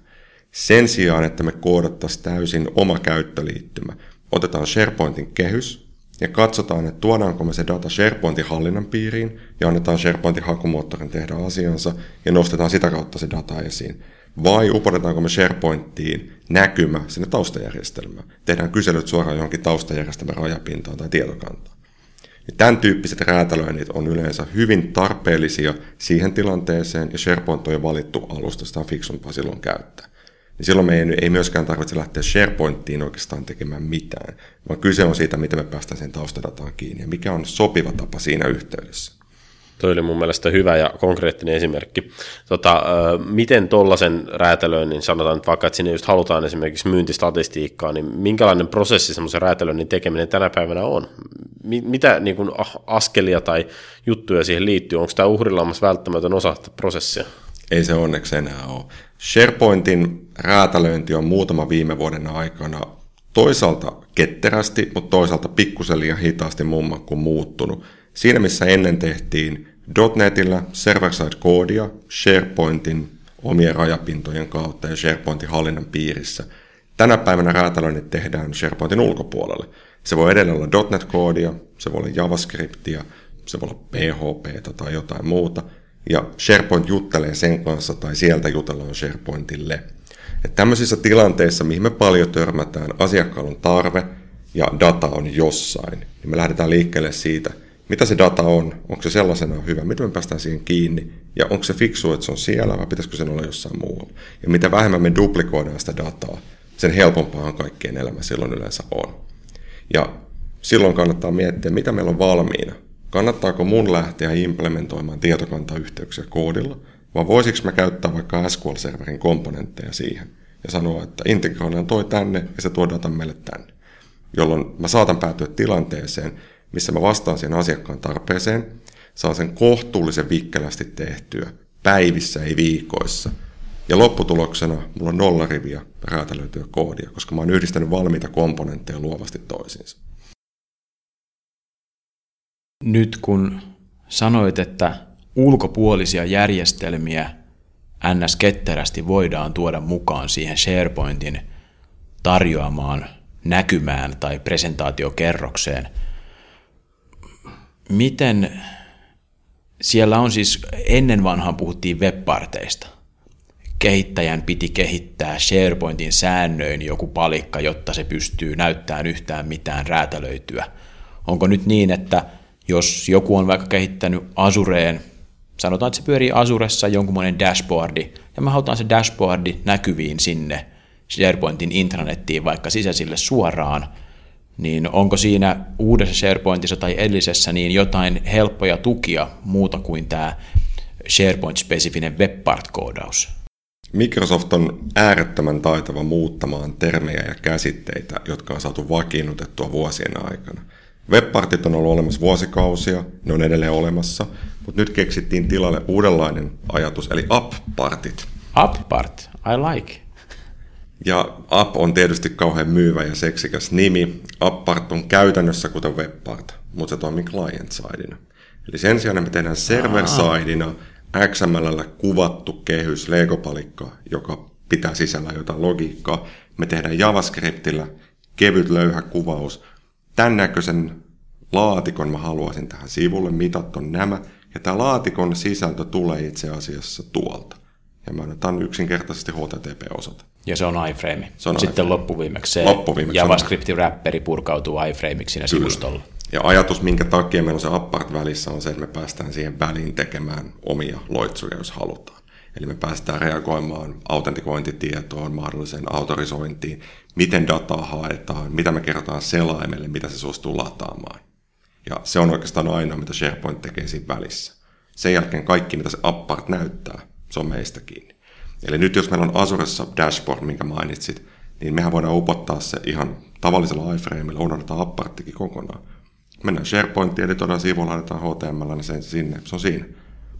Sen sijaan, että me koodattaisiin täysin oma käyttöliittymä, otetaan SharePointin kehys ja katsotaan, että tuodaanko me se data SharePointin hallinnan piiriin ja annetaan SharePointin hakumuottorin tehdä asiansa ja nostetaan sitä kautta se data esiin vai upotetaanko me SharePointtiin näkymä sinne taustajärjestelmään. Tehdään kyselyt suoraan johonkin taustajärjestelmän rajapintaan tai tietokantaan. Ja tämän tyyppiset räätälöinnit on yleensä hyvin tarpeellisia siihen tilanteeseen, ja SharePoint on jo valittu alusta, sitä on fiksumpaa silloin käyttää. Niin silloin me ei, ei myöskään tarvitse lähteä SharePointtiin oikeastaan tekemään mitään, vaan kyse on siitä, miten me päästään sen taustadataan kiinni ja mikä on sopiva tapa siinä yhteydessä. Toi oli mun mielestä hyvä ja konkreettinen esimerkki. Tota, miten tuollaisen räätälöinnin, sanotaan nyt vaikka, että sinne just halutaan esimerkiksi myyntistatistiikkaa, niin minkälainen prosessi semmoisen räätälöinnin tekeminen tänä päivänä on? Mitä niin kuin, askelia tai juttuja siihen liittyy? Onko tämä uhrilammas välttämätön osa prosessia? Ei se onneksi enää ole. SharePointin räätälöinti on muutama viime vuoden aikana toisaalta ketterästi, mutta toisaalta pikkusen liian hitaasti mumma kuin muuttunut. Siinä missä ennen tehtiin .NETillä server-side koodia SharePointin omien rajapintojen kautta ja SharePointin hallinnan piirissä. Tänä päivänä räätälöinnit tehdään SharePointin ulkopuolelle. Se voi edelleen olla .NET-koodia, se voi olla JavaScriptia, se voi olla PHP tai jotain muuta. Ja SharePoint juttelee sen kanssa tai sieltä jutellaan SharePointille. Et tämmöisissä tilanteissa, mihin me paljon törmätään, asiakkaalla on tarve ja data on jossain, niin me lähdetään liikkeelle siitä – mitä se data on, onko se sellaisena hyvä, miten me päästään siihen kiinni, ja onko se fiksu, että se on siellä, vai pitäisikö sen olla jossain muualla. Ja mitä vähemmän me duplikoidaan sitä dataa, sen helpompaa kaikkien elämä silloin yleensä on. Ja silloin kannattaa miettiä, mitä meillä on valmiina. Kannattaako mun lähteä implementoimaan tietokantayhteyksiä koodilla, vai voisiko mä käyttää vaikka SQL-serverin komponentteja siihen ja sanoa, että integroidaan toi tänne ja se tuo datan meille tänne. Jolloin mä saatan päätyä tilanteeseen, missä mä vastaan siihen asiakkaan tarpeeseen, saan sen kohtuullisen vikkelästi tehtyä, päivissä, ei viikoissa. Ja lopputuloksena mulla on nolla riviä räätälöityä koodia, koska mä oon yhdistänyt valmiita komponentteja luovasti toisiinsa. Nyt kun sanoit, että ulkopuolisia järjestelmiä ns. ketterästi voidaan tuoda mukaan siihen SharePointin tarjoamaan näkymään tai presentaatiokerrokseen. Miten siellä on siis, ennen vanhaan puhuttiin webparteista. Kehittäjän piti kehittää SharePointin säännöin joku palikka, jotta se pystyy näyttämään yhtään mitään räätälöityä. Onko nyt niin, että jos joku on vaikka kehittänyt Azureen, sanotaan, että se pyörii Azuressa jonkunmoinen dashboardi, ja me halutaan se dashboardi näkyviin sinne SharePointin intranettiin vaikka sisäisille suoraan, niin onko siinä uudessa SharePointissa tai edellisessä niin jotain helppoja tukia muuta kuin tämä SharePoint-spesifinen webpart-koodaus? Microsoft on äärettömän taitava muuttamaan termejä ja käsitteitä, jotka on saatu vakiinnutettua vuosien aikana. Webpartit on ollut olemassa vuosikausia, ne on edelleen olemassa, mutta nyt keksittiin tilalle uudenlainen ajatus, eli app-partit. App-part, I like. Ja app on tietysti kauhean myyvä ja seksikäs nimi. Appart on käytännössä kuten webpart, mutta se toimii client-sidina. Eli sen sijaan me tehdään server-sidina XML kuvattu kehys Lego-palikka, joka pitää sisällä jotain logiikkaa. Me tehdään JavaScriptillä kevyt löyhä kuvaus. Tämän näköisen laatikon mä haluaisin tähän sivulle, mitat on nämä. Ja tämä laatikon sisältö tulee itse asiassa tuolta. Ja mä annetaan yksinkertaisesti HTTP-osoite. Ja se on iframe. Se on Sitten iframe. loppuviimeksi se Loppuviimeksi JavaScript-räpperi purkautuu iframeiksi siinä sivustolla. Ja ajatus, minkä takia meillä on se appart välissä, on se, että me päästään siihen väliin tekemään omia loitsuja, jos halutaan. Eli me päästään reagoimaan autentikointitietoon, mahdolliseen autorisointiin, miten dataa haetaan, mitä me kerrotaan selaimelle, mitä se suostuu lataamaan. Ja se on oikeastaan ainoa, mitä SharePoint tekee siinä välissä. Sen jälkeen kaikki, mitä se appart näyttää, se on meistä kiinni. Eli nyt jos meillä on Azuressa dashboard, minkä mainitsit, niin mehän voidaan upottaa se ihan tavallisella iframeilla, unohdetaan apparttikin kokonaan. Mennään SharePointiin, editoidaan sivu, laitetaan HTML, niin se sinne, se on siinä.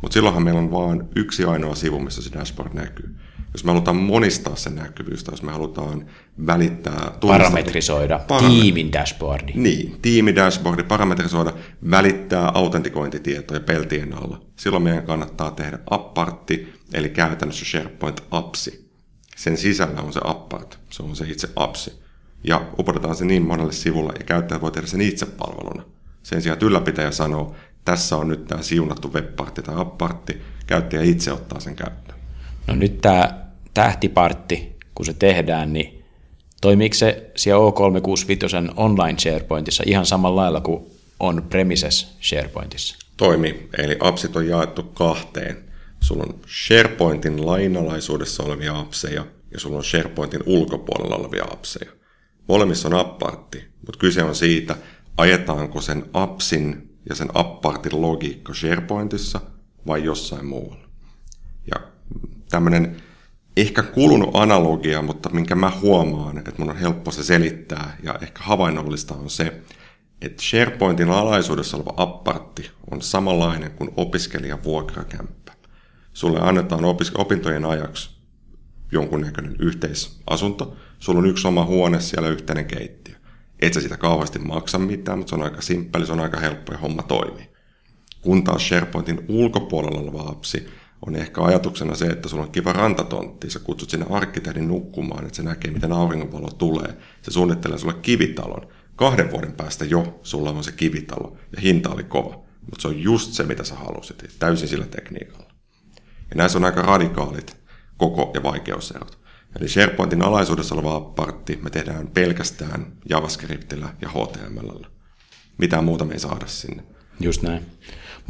Mutta silloinhan meillä on vain yksi ainoa sivu, missä se dashboard näkyy. Jos me halutaan monistaa sen näkyvyys, tai jos me halutaan välittää... Parametrisoida Paramet- tiimin dashboardi. Niin, tiimidashboardi, parametrisoida, välittää autentikointitietoja peltien alla. Silloin meidän kannattaa tehdä appartti, eli käytännössä SharePoint appsi. Sen sisällä on se appart, se on se itse appsi. Ja upotetaan se niin monelle sivulle, ja käyttäjä voi tehdä sen itse palveluna. Sen sijaan, että ylläpitäjä sanoo, tässä on nyt tämä siunattu webpartti tai appartti, käyttäjä itse ottaa sen käyttöön. No nyt tämä tähtipartti, kun se tehdään, niin toimiiko se siellä O365 online SharePointissa ihan samalla lailla kuin on premises SharePointissa? Toimi, eli appsit on jaettu kahteen. Sulla on SharePointin lainalaisuudessa olevia appseja ja sulla on SharePointin ulkopuolella olevia appseja. Molemmissa on appartti, mutta kyse on siitä, ajetaanko sen appsin ja sen appartin logiikka SharePointissa vai jossain muualla. Tämmöinen ehkä kulunut analogia, mutta minkä mä huomaan, että mun on helppo se selittää ja ehkä havainnollista on se, että SharePointin alaisuudessa oleva appartti on samanlainen kuin opiskelijan vuokrakämppä. Sulle annetaan opintojen ajaksi jonkunnäköinen yhteisasunto. Sulla on yksi oma huone, siellä yhteinen keittiö. Et sä sitä kauheasti maksa mitään, mutta se on aika simppeli, se on aika helppo ja homma toimii. Kun taas SharePointin ulkopuolella oleva appsi on ehkä ajatuksena se, että sulla on kiva rantatontti, sä kutsut sinne arkkitehdin nukkumaan, että se näkee, miten auringonvalo tulee. Se suunnittelee sulle kivitalon. Kahden vuoden päästä jo sulla on se kivitalo ja hinta oli kova. Mutta se on just se, mitä sä halusit, täysin sillä tekniikalla. Ja näissä on aika radikaalit koko- ja vaikeuserot. Eli SharePointin alaisuudessa oleva partti me tehdään pelkästään JavaScriptillä ja HTMLllä. Mitään muuta me ei saada sinne. Just näin.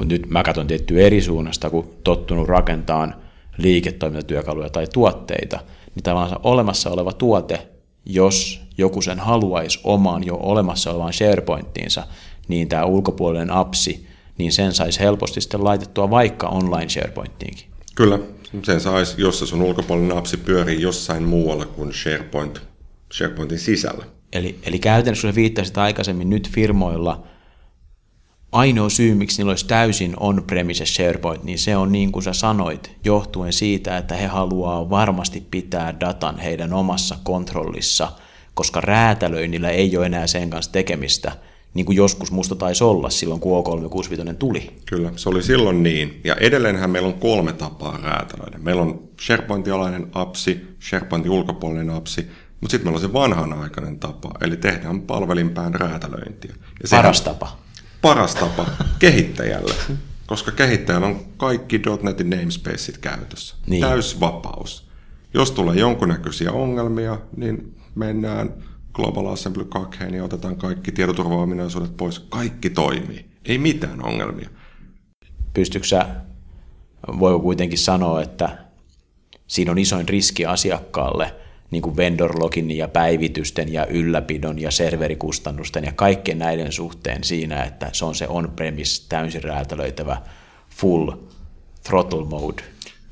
Mutta nyt mä katson tiettyä eri suunnasta, kun tottunut rakentamaan liiketoimintatyökaluja tai tuotteita, niin tavallaan se olemassa oleva tuote jos joku sen haluaisi omaan jo olemassa olevaan SharePointtiinsa, niin tämä ulkopuolinen appsi, niin sen saisi helposti sitten laitettua vaikka online SharePointtiinkin. Kyllä, sen saisi, jos se sun ulkopuolinen appsi pyörii jossain muualla kuin SharePoint, SharePointin sisällä. Eli, eli käytännössä, kun viittasit aikaisemmin, nyt firmoilla ainoa syy, miksi niillä olisi täysin on-premise SharePoint, niin se on niin kuin sä sanoit, johtuen siitä, että he haluaa varmasti pitää datan heidän omassa kontrollissa, koska räätälöinnillä ei ole enää sen kanssa tekemistä, niin kuin joskus musta taisi olla silloin, kun O365 tuli. Kyllä, se oli silloin niin. Ja edelleenhän meillä on kolme tapaa räätälöidä. Meillä on SharePoint-alainen appsi, SharePointin ulkopuolinen appsi, mutta sitten meillä on se vanhanaikainen tapa, eli tehdään palvelinpään räätälöintiä. Ja paras tapa. Paras tapa kehittäjälle, koska kehittäjällä on kaikki .NETin namespaceit käytössä. Niin. Täysvapaus. Jos tulee jonkunnäköisiä ongelmia, niin mennään Global Assembly 2 ja otetaan kaikki tietoturvaominaisuudet pois. Kaikki toimii. Ei mitään ongelmia. Pystytkö sä, voi kuitenkin sanoa, että siinä on isoin riski asiakkaalle – niin kuin vendor-login ja päivitysten ja ylläpidon ja serverikustannusten ja kaikkien näiden suhteen siinä, että se on se on-premise täysin räätälöitävä full throttle mode.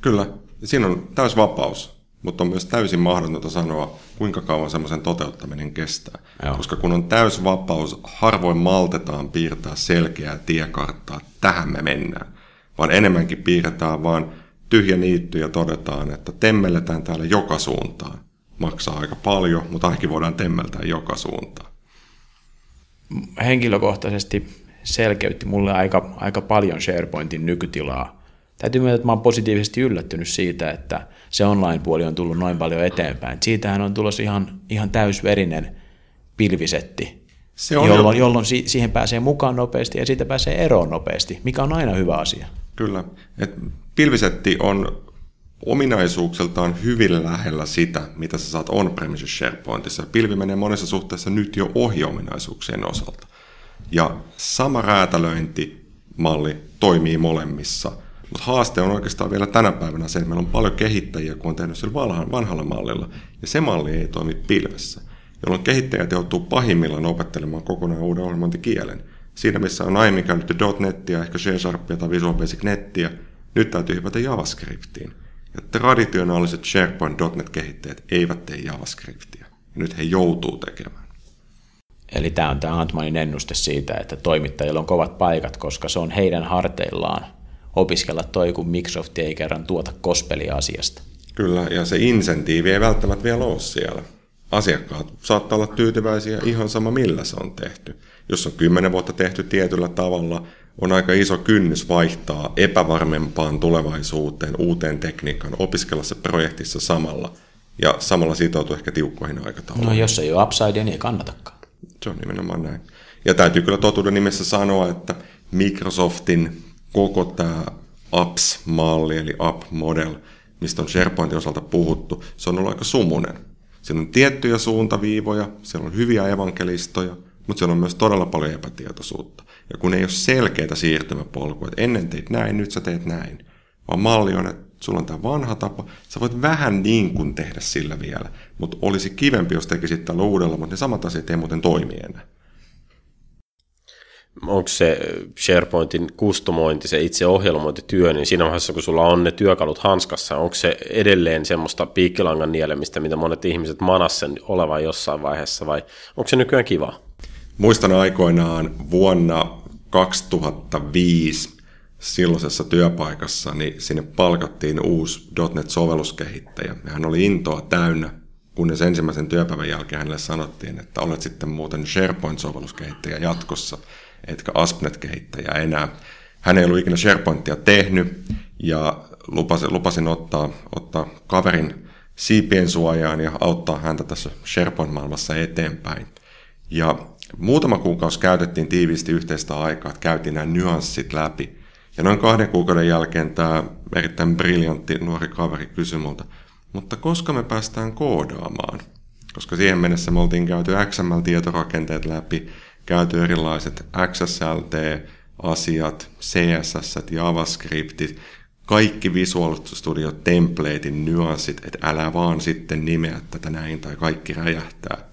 Kyllä, siinä on täys vapaus, mutta on myös täysin mahdotonta sanoa, kuinka kauan semmoisen toteuttaminen kestää. Joo. Koska kun on täys vapaus, harvoin maltetaan piirtää selkeää tiekarttaa, tähän me mennään. Vaan enemmänkin piirretään vaan tyhjä niitty ja todetaan, että temmelletään täällä joka suuntaan maksaa aika paljon, mutta ainakin voidaan temmeltää joka suuntaan. Henkilökohtaisesti selkeytti mulle aika, aika paljon SharePointin nykytilaa. Täytyy myöntää, että mä olen positiivisesti yllättynyt siitä, että se online-puoli on tullut noin paljon eteenpäin. Siitähän on tulossa ihan, ihan täysverinen pilvisetti, se on jolloin, jo... jolloin siihen pääsee mukaan nopeasti ja siitä pääsee eroon nopeasti, mikä on aina hyvä asia. Kyllä. Et pilvisetti on ominaisuuksiltaan hyvin lähellä sitä, mitä sä saat on-premises SharePointissa. Pilvi menee monessa suhteessa nyt jo ohi ominaisuuksien osalta. Ja sama räätälöintimalli toimii molemmissa. Mutta haaste on oikeastaan vielä tänä päivänä se, että meillä on paljon kehittäjiä, kun on tehnyt sillä vanhalla mallilla, ja se malli ei toimi pilvessä, jolloin kehittäjät joutuu pahimmillaan opettelemaan kokonaan uuden ohjelmointikielen. Siinä, missä on aiemmin käytetty .NETiä, ehkä C Sharpia tai Visual Basic Nettiä, nyt täytyy hypätä JavaScriptiin. Ja traditionaaliset SharePoint.NET-kehittäjät eivät tee JavaScriptia. Ja nyt he joutuu tekemään. Eli tämä on tämä Antmanin ennuste siitä, että toimittajilla on kovat paikat, koska se on heidän harteillaan opiskella toi, kun Microsoft ei kerran tuota kospelia asiasta. Kyllä, ja se insentiivi ei välttämättä vielä ole siellä. Asiakkaat saattaa olla tyytyväisiä ihan sama millä se on tehty. Jos on kymmenen vuotta tehty tietyllä tavalla, on aika iso kynnys vaihtaa epävarmempaan tulevaisuuteen, uuteen tekniikkaan, opiskella se projektissa samalla ja samalla sitoutua ehkä tiukkoihin aikatauluihin. No jos ei ole upsidea, niin ei kannatakaan. Se on nimenomaan näin. Ja täytyy kyllä totuuden nimessä sanoa, että Microsoftin koko tämä apps-malli, eli app-model, mistä on SharePointin osalta puhuttu, se on ollut aika sumunen. Siellä on tiettyjä suuntaviivoja, siellä on hyviä evankelistoja, mutta siellä on myös todella paljon epätietoisuutta. Ja kun ei ole selkeitä siirtymäpolkuja, että ennen teit näin, nyt sä teet näin, vaan malli on, että sulla on tämä vanha tapa, sä voit vähän niin kuin tehdä sillä vielä, mutta olisi kivempi, jos tekisit tällä uudella, mutta ne samat asiat ei muuten toimi enää. Onko se SharePointin kustomointi, se itse ohjelmointityö, niin siinä vaiheessa, kun sulla on ne työkalut hanskassa, onko se edelleen semmoista piikkilangan nielemistä, mitä monet ihmiset manas sen olevan jossain vaiheessa, vai onko se nykyään kiva? Muistan aikoinaan vuonna 2005 silloisessa työpaikassa, niin sinne palkattiin uusi .NET-sovelluskehittäjä. Ja hän oli intoa täynnä, kunnes ensimmäisen työpäivän jälkeen hänelle sanottiin, että olet sitten muuten SharePoint-sovelluskehittäjä jatkossa, etkä ASP.NET-kehittäjä enää. Hän ei ollut ikinä SharePointia tehnyt, ja lupasin, lupasin ottaa, ottaa kaverin siipien suojaan ja auttaa häntä tässä SharePoint-maailmassa eteenpäin. Ja Muutama kuukausi käytettiin tiiviisti yhteistä aikaa, että käytiin nämä nyanssit läpi. Ja noin kahden kuukauden jälkeen tämä erittäin briljantti nuori kaveri kysyi multa, mutta koska me päästään koodaamaan? Koska siihen mennessä me oltiin käyty XML-tietorakenteet läpi, käyty erilaiset XSLT-asiat, CSS, JavaScriptit, kaikki Visual Studio templatein nyanssit, että älä vaan sitten nimeä tätä näin tai kaikki räjähtää.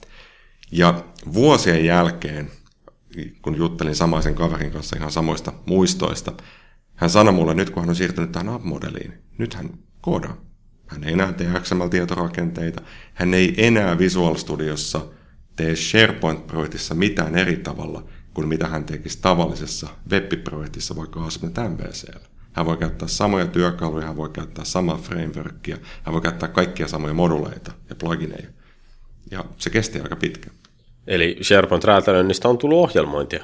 Ja vuosien jälkeen, kun juttelin samaisen kaverin kanssa ihan samoista muistoista, hän sanoi mulle nyt, kun hän on siirtynyt tähän app-modeliin, nyt hän koodaa. Hän ei enää tee XML-tietorakenteita, hän ei enää Visual Studiossa tee SharePoint-projektissa mitään eri tavalla kuin mitä hän tekisi tavallisessa web-projektissa vaikka ASP.NET MVCllä. Hän voi käyttää samoja työkaluja, hän voi käyttää samaa frameworkia, hän voi käyttää kaikkia samoja moduleita ja plugineja. Ja se kesti aika pitkä. Eli SharePoint-räätälöinnistä on tullut ohjelmointia.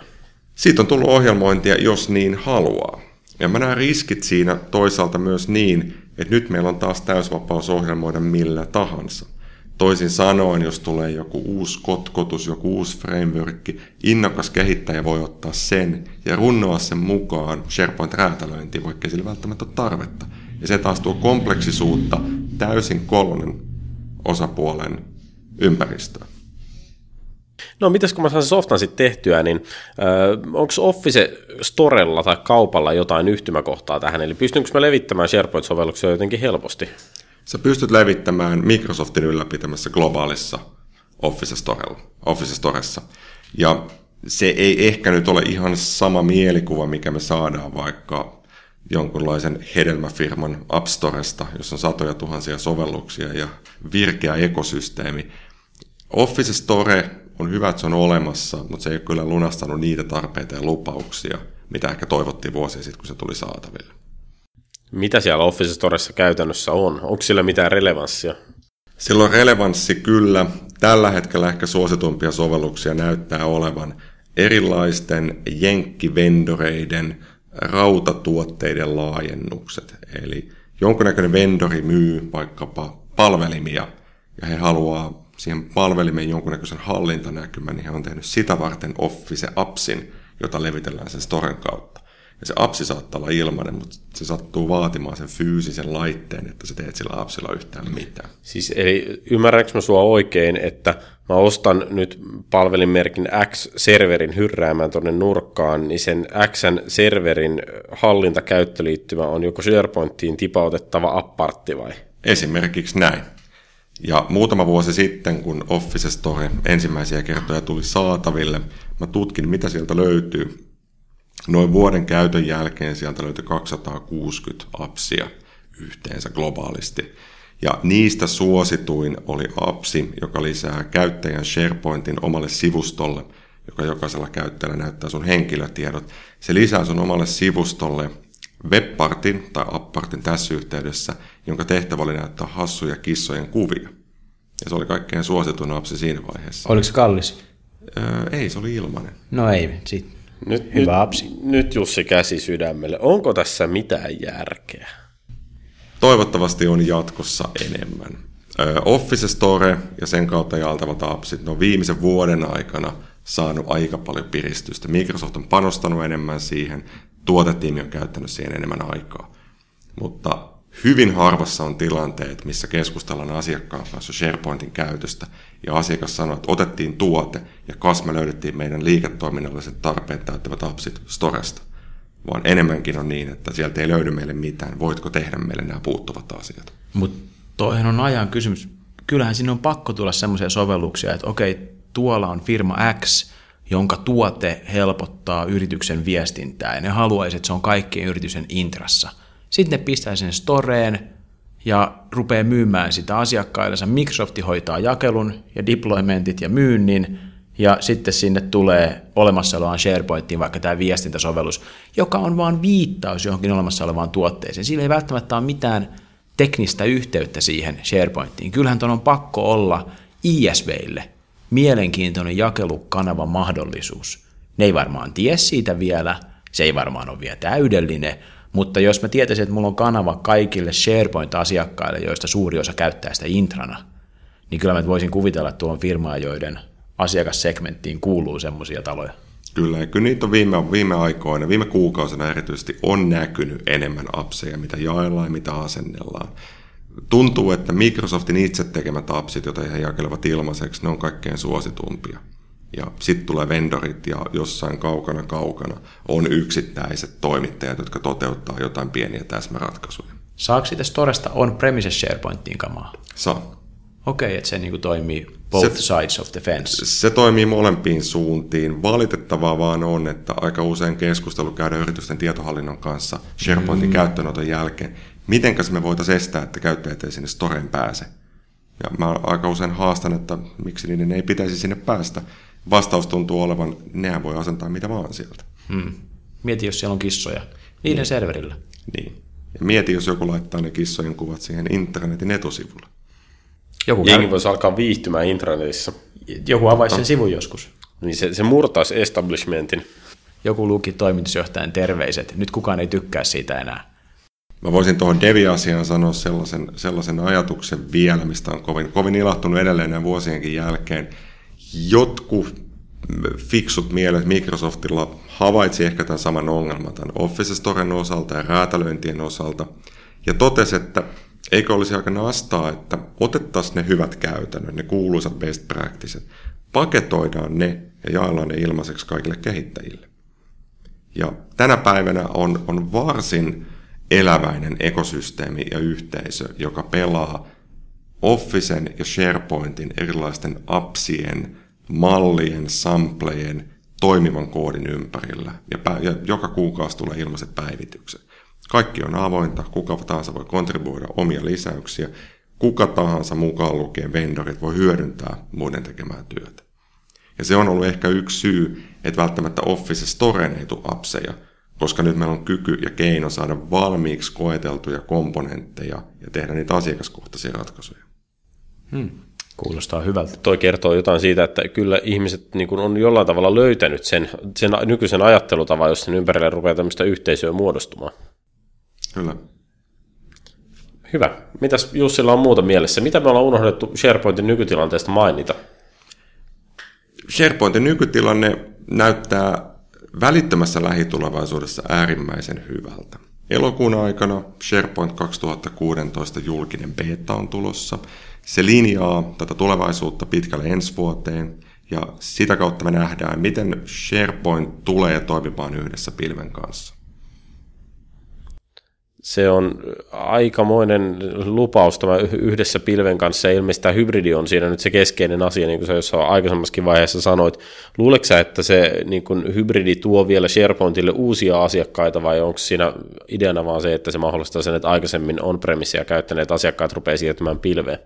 Siitä on tullut ohjelmointia, jos niin haluaa. Ja mä näen riskit siinä toisaalta myös niin, että nyt meillä on taas täysvapaus ohjelmoida millä tahansa. Toisin sanoen, jos tulee joku uusi kotkotus, joku uusi framework, innokas kehittäjä voi ottaa sen ja runnoa sen mukaan SharePoint-räätälöintiin, vaikka sillä välttämättä ole tarvetta. Ja se taas tuo kompleksisuutta täysin kolmannen osapuolen ympäristöön. No mitäs kun mä saan softan sitten tehtyä, niin onko Office Storella tai kaupalla jotain yhtymäkohtaa tähän, eli pystynkö mä levittämään SharePoint-sovelluksia jotenkin helposti? Sä pystyt levittämään Microsoftin ylläpitämässä globaalissa Office, Storella, Office Storessa. Ja se ei ehkä nyt ole ihan sama mielikuva, mikä me saadaan vaikka jonkunlaisen hedelmäfirman App Storesta, jossa on satoja tuhansia sovelluksia ja virkeä ekosysteemi. Office Store on hyvä, että se on olemassa, mutta se ei ole kyllä lunastanut niitä tarpeita ja lupauksia, mitä ehkä toivottiin vuosia sitten, kun se tuli saataville. Mitä siellä Office Storessa käytännössä on? Onko sillä mitään relevanssia? Sillä on relevanssi kyllä. Tällä hetkellä ehkä suositumpia sovelluksia näyttää olevan erilaisten jenkkivendoreiden rautatuotteiden laajennukset. Eli jonkunnäköinen vendori myy vaikkapa palvelimia ja he haluaa siihen palvelimen jonkunnäköisen hallintanäkymän, niin he on tehnyt sitä varten Office-appsin, jota levitellään sen storen kautta. Ja se appsi saattaa olla ilmainen, mutta se sattuu vaatimaan sen fyysisen laitteen, että sä teet sillä appsilla yhtään mitään. Siis eli ymmärränkö mä sua oikein, että mä ostan nyt palvelinmerkin X-serverin hyrräämään tuonne nurkkaan, niin sen X-serverin hallintakäyttöliittymä on joko SharePointiin tipautettava appartti vai? Esimerkiksi näin. Ja muutama vuosi sitten, kun Office Store ensimmäisiä kertoja tuli saataville, mä tutkin, mitä sieltä löytyy. Noin vuoden käytön jälkeen sieltä löytyi 260 appsia yhteensä globaalisti. Ja niistä suosituin oli appsi, joka lisää käyttäjän SharePointin omalle sivustolle, joka jokaisella käyttäjällä näyttää sun henkilötiedot. Se lisää sun omalle sivustolle webpartin tai appartin tässä yhteydessä, jonka tehtävä oli näyttää hassuja kissojen kuvia. Ja se oli kaikkein suosituin appsi siinä vaiheessa. Oliko se kallis? Öö, ei, se oli ilmainen. No ei, sit. Nyt, Hyvä nyt, apsi. Nyt Jussi käsi sydämelle. Onko tässä mitään järkeä? Toivottavasti on jatkossa enemmän. Öö, Office Store ja sen kautta jaeltavat appsit, ne on viimeisen vuoden aikana saanut aika paljon piristystä. Microsoft on panostanut enemmän siihen, tuotetiimi on käyttänyt siihen enemmän aikaa. Mutta hyvin harvassa on tilanteet, missä keskustellaan asiakkaan kanssa SharePointin käytöstä, ja asiakas sanoo, että otettiin tuote, ja kas me löydettiin meidän liiketoiminnalliset tarpeet täyttävät appsit Storesta. Vaan enemmänkin on niin, että sieltä ei löydy meille mitään. Voitko tehdä meille nämä puuttuvat asiat? Mutta toihan on ajan kysymys. Kyllähän sinne on pakko tulla semmoisia sovelluksia, että okei, tuolla on firma X, jonka tuote helpottaa yrityksen viestintää, ja ne haluaisi, että se on kaikkien yritysten intrassa. Sitten ne pistää sen storeen ja rupeaa myymään sitä asiakkaillensa. Microsoft hoitaa jakelun ja deploymentit ja myynnin, ja sitten sinne tulee olemassa olevaan SharePointiin vaikka tämä viestintäsovellus, joka on vain viittaus johonkin olemassa olevaan tuotteeseen. Sillä ei välttämättä ole mitään teknistä yhteyttä siihen SharePointiin. Kyllähän tuon on pakko olla ISVille mielenkiintoinen jakelukanava mahdollisuus. Ne ei varmaan tie siitä vielä, se ei varmaan ole vielä täydellinen, mutta jos mä tietäisin, että mulla on kanava kaikille SharePoint-asiakkaille, joista suuri osa käyttää sitä intrana, niin kyllä mä voisin kuvitella, tuon firmaa, joiden asiakassegmenttiin kuuluu semmoisia taloja. Kyllä, ja kyllä niitä on viime, viime aikoina, viime kuukausina erityisesti on näkynyt enemmän appseja, mitä jaellaan ja mitä asennellaan. Tuntuu, että Microsoftin itse tekemät appsit, joita he jakelevat ilmaiseksi, ne on kaikkein suositumpia. Ja sitten tulee vendorit ja jossain kaukana kaukana on yksittäiset toimittajat, jotka toteuttaa jotain pieniä täsmäratkaisuja. Saako siitä Storesta on-premises SharePointiin kamaa? Saa. Okei, okay, että se niin kuin toimii both se, sides of the fence. Se toimii molempiin suuntiin. Valitettavaa vaan on, että aika usein keskustelu käydään yritysten tietohallinnon kanssa SharePointin mm. käyttöönoton jälkeen. Mitenkäs me voitaisiin estää, että käyttäjät ei sinne storeen pääse? Ja mä aika usein haastan, että miksi niiden ei pitäisi sinne päästä. Vastaus tuntuu olevan, nehän voi asentaa mitä vaan sieltä. Hmm. Mieti, jos siellä on kissoja. Niiden niin. serverillä. Niin. Ja mieti, jos joku laittaa ne kissojen kuvat siihen internetin etusivulle. Joku Jengi käy... voisi alkaa viihtymään intranetissa. Joku avaisi sen sivun joskus. Niin se, se murtaisi establishmentin. Joku luki toimitusjohtajan terveiset. Nyt kukaan ei tykkää siitä enää. Mä voisin tuohon Devi-asiaan sanoa sellaisen, sellaisen ajatuksen vielä, mistä on kovin, kovin ilahtunut edelleen vuosienkin jälkeen. Jotkut fiksut mielet Microsoftilla havaitsi ehkä tämän saman ongelman tämän Office Storen osalta ja räätälöintien osalta ja totesi, että Eikö olisi aika nastaa, että otettaisiin ne hyvät käytännöt, ne kuuluisat best practices, paketoidaan ne ja jaellaan ne ilmaiseksi kaikille kehittäjille. Ja tänä päivänä on, on varsin eläväinen ekosysteemi ja yhteisö, joka pelaa Officen ja SharePointin erilaisten appsien, mallien, samplejen, toimivan koodin ympärillä. Ja, pä- ja joka kuukausi tulee ilmaiset päivitykset. Kaikki on avointa, kuka tahansa voi kontribuoida omia lisäyksiä, kuka tahansa mukaan lukien vendorit voi hyödyntää muiden tekemää työtä. Ja se on ollut ehkä yksi syy, että välttämättä Office Storeen ei tule appseja, koska nyt meillä on kyky ja keino saada valmiiksi koeteltuja komponentteja ja tehdä niitä asiakaskohtaisia ratkaisuja. Hmm. Kuulostaa hyvältä. Toi kertoo jotain siitä, että kyllä ihmiset niin on jollain tavalla löytänyt sen, sen nykyisen ajattelutavan, jos sen ympärille rupeaa tämmöistä yhteisöä muodostumaan. Kyllä. Hyvä. Mitäs Jussilla on muuta mielessä? Mitä me ollaan unohdettu SharePointin nykytilanteesta mainita? SharePointin nykytilanne näyttää välittömässä lähitulevaisuudessa äärimmäisen hyvältä. Elokuun aikana SharePoint 2016 julkinen beta on tulossa. Se linjaa tätä tulevaisuutta pitkälle ensi vuoteen ja sitä kautta me nähdään, miten SharePoint tulee toimimaan yhdessä pilven kanssa se on aikamoinen lupaus tämä yhdessä pilven kanssa, ja ilmeisesti tämä hybridi on siinä nyt se keskeinen asia, niin kuin sä jossain aikaisemmassakin vaiheessa sanoit. Luuletko sä, että se niin kuin hybridi tuo vielä SharePointille uusia asiakkaita, vai onko siinä ideana vaan se, että se mahdollistaa sen, että aikaisemmin on-premisia käyttäneet asiakkaat rupeaa siirtymään pilveen?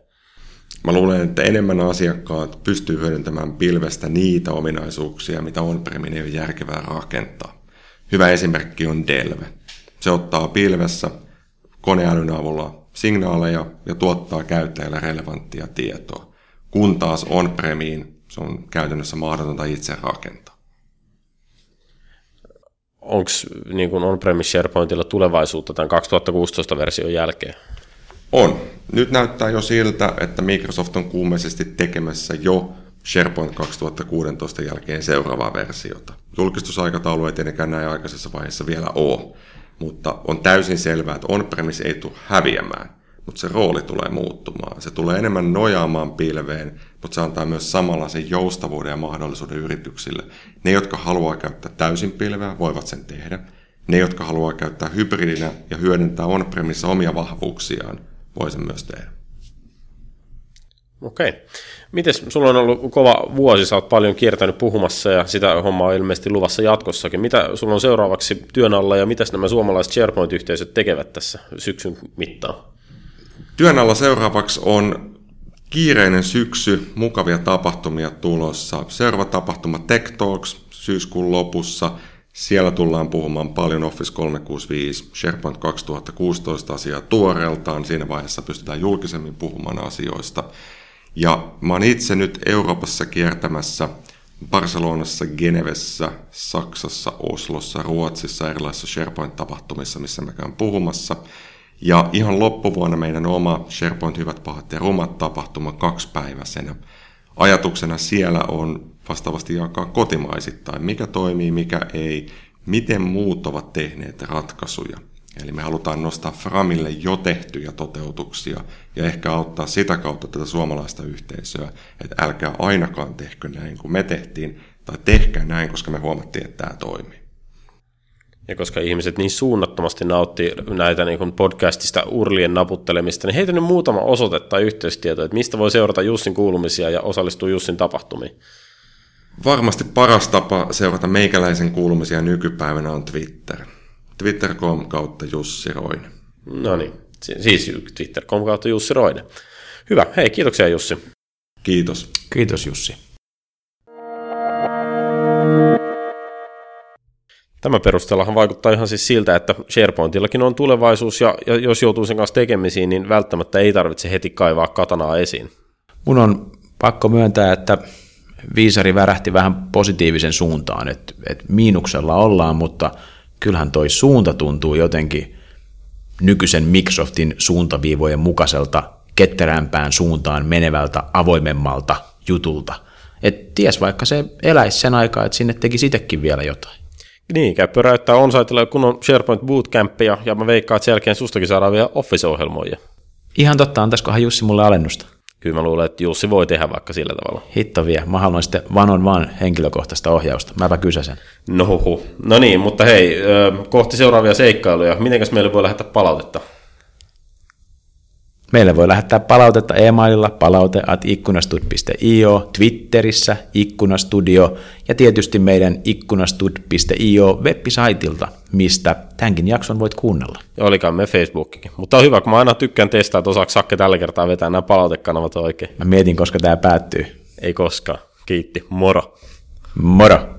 Mä luulen, että enemmän asiakkaat pystyy hyödyntämään pilvestä niitä ominaisuuksia, mitä on-premin ei ole järkevää rakentaa. Hyvä esimerkki on Delve se ottaa pilvessä koneälyn avulla signaaleja ja tuottaa käyttäjälle relevanttia tietoa, kun taas on-premiin se on käytännössä mahdotonta itse rakentaa. Onko niin on-premise SharePointilla tulevaisuutta tämän 2016 version jälkeen? On. Nyt näyttää jo siltä, että Microsoft on kuumeisesti tekemässä jo SharePoint 2016 jälkeen seuraavaa versiota. Julkistusaikataulu ei tietenkään näin aikaisessa vaiheessa vielä ole, mutta on täysin selvää, että on-premise ei tule häviämään, mutta se rooli tulee muuttumaan. Se tulee enemmän nojaamaan pilveen, mutta se antaa myös samalla sen joustavuuden ja mahdollisuuden yrityksille. Ne, jotka haluaa käyttää täysin pilveä, voivat sen tehdä. Ne, jotka haluaa käyttää hybridinä ja hyödyntää on-premise omia vahvuuksiaan, voi sen myös tehdä. Okei. Mites, sulla on ollut kova vuosi, sä oot paljon kiertänyt puhumassa ja sitä hommaa on ilmeisesti luvassa jatkossakin. Mitä sulla on seuraavaksi työn alla ja mitä nämä suomalaiset SharePoint-yhteisöt tekevät tässä syksyn mittaan? Työn alla seuraavaksi on kiireinen syksy, mukavia tapahtumia tulossa. Seuraava tapahtuma Tech Talks syyskuun lopussa. Siellä tullaan puhumaan paljon Office 365, SharePoint 2016 asiaa tuoreeltaan. Siinä vaiheessa pystytään julkisemmin puhumaan asioista. Ja mä oon itse nyt Euroopassa kiertämässä Barcelonassa, Genevessä, Saksassa, Oslossa, Ruotsissa, erilaisissa SharePoint-tapahtumissa, missä mä käyn puhumassa. Ja ihan loppuvuonna meidän oma SharePoint Hyvät, pahat ja rumat tapahtuma kaksipäiväisenä. Ajatuksena siellä on vastaavasti jakaa kotimaisittain, mikä toimii, mikä ei, miten muut ovat tehneet ratkaisuja. Eli me halutaan nostaa Framille jo tehtyjä toteutuksia ja ehkä auttaa sitä kautta tätä suomalaista yhteisöä, että älkää ainakaan tehkö näin kuin me tehtiin, tai tehkää näin, koska me huomattiin, että tämä toimii. Ja koska ihmiset niin suunnattomasti nauttii näitä niin kuin podcastista urlien naputtelemista, niin heitä nyt muutama osoite tai yhteystieto, että mistä voi seurata Jussin kuulumisia ja osallistua Jussin tapahtumiin. Varmasti paras tapa seurata meikäläisen kuulumisia nykypäivänä on Twitter. Twitter.com kautta Jussi Roine. No niin, siis Twitter.com kautta Jussi Roine. Hyvä, hei kiitoksia Jussi. Kiitos. Kiitos Jussi. Tämän perusteellahan vaikuttaa ihan siis siltä, että SharePointillakin on tulevaisuus, ja, ja jos joutuu sen kanssa tekemisiin, niin välttämättä ei tarvitse heti kaivaa katanaa esiin. Mun on pakko myöntää, että viisari värähti vähän positiivisen suuntaan, että, että miinuksella ollaan, mutta kyllähän toi suunta tuntuu jotenkin nykyisen Microsoftin suuntaviivojen mukaiselta ketterämpään suuntaan menevältä avoimemmalta jutulta. Et ties vaikka se eläisi sen aikaa, että sinne teki sitekin vielä jotain. Niin, käy pyöräyttää on-sitella on SharePoint Bootcampia, ja mä veikkaan, että sen jälkeen sustakin saadaan vielä Office-ohjelmoja. Ihan totta, antaiskohan Jussi mulle alennusta? Kyllä mä luulen, että Jussi voi tehdä vaikka sillä tavalla. Hitto vie, mä haluan sitten one on one henkilökohtaista ohjausta. Mäpä kysäsen. No huhu. No niin, mutta hei, kohti seuraavia seikkailuja. Mitenkäs meille voi lähettää palautetta? Meille voi lähettää palautetta e-maililla palaute at ikkunastud.io, Twitterissä ikkunastudio ja tietysti meidän ikkunastud.io web-saitilta, mistä tämänkin jakson voit kuunnella. Olikaan me Facebookikin. Mutta on hyvä, kun mä aina tykkään testaa, että osaako Sakke tällä kertaa vetää nämä palautekanavat oikein. Mä mietin, koska tämä päättyy. Ei koskaan. Kiitti. Moro. Moro.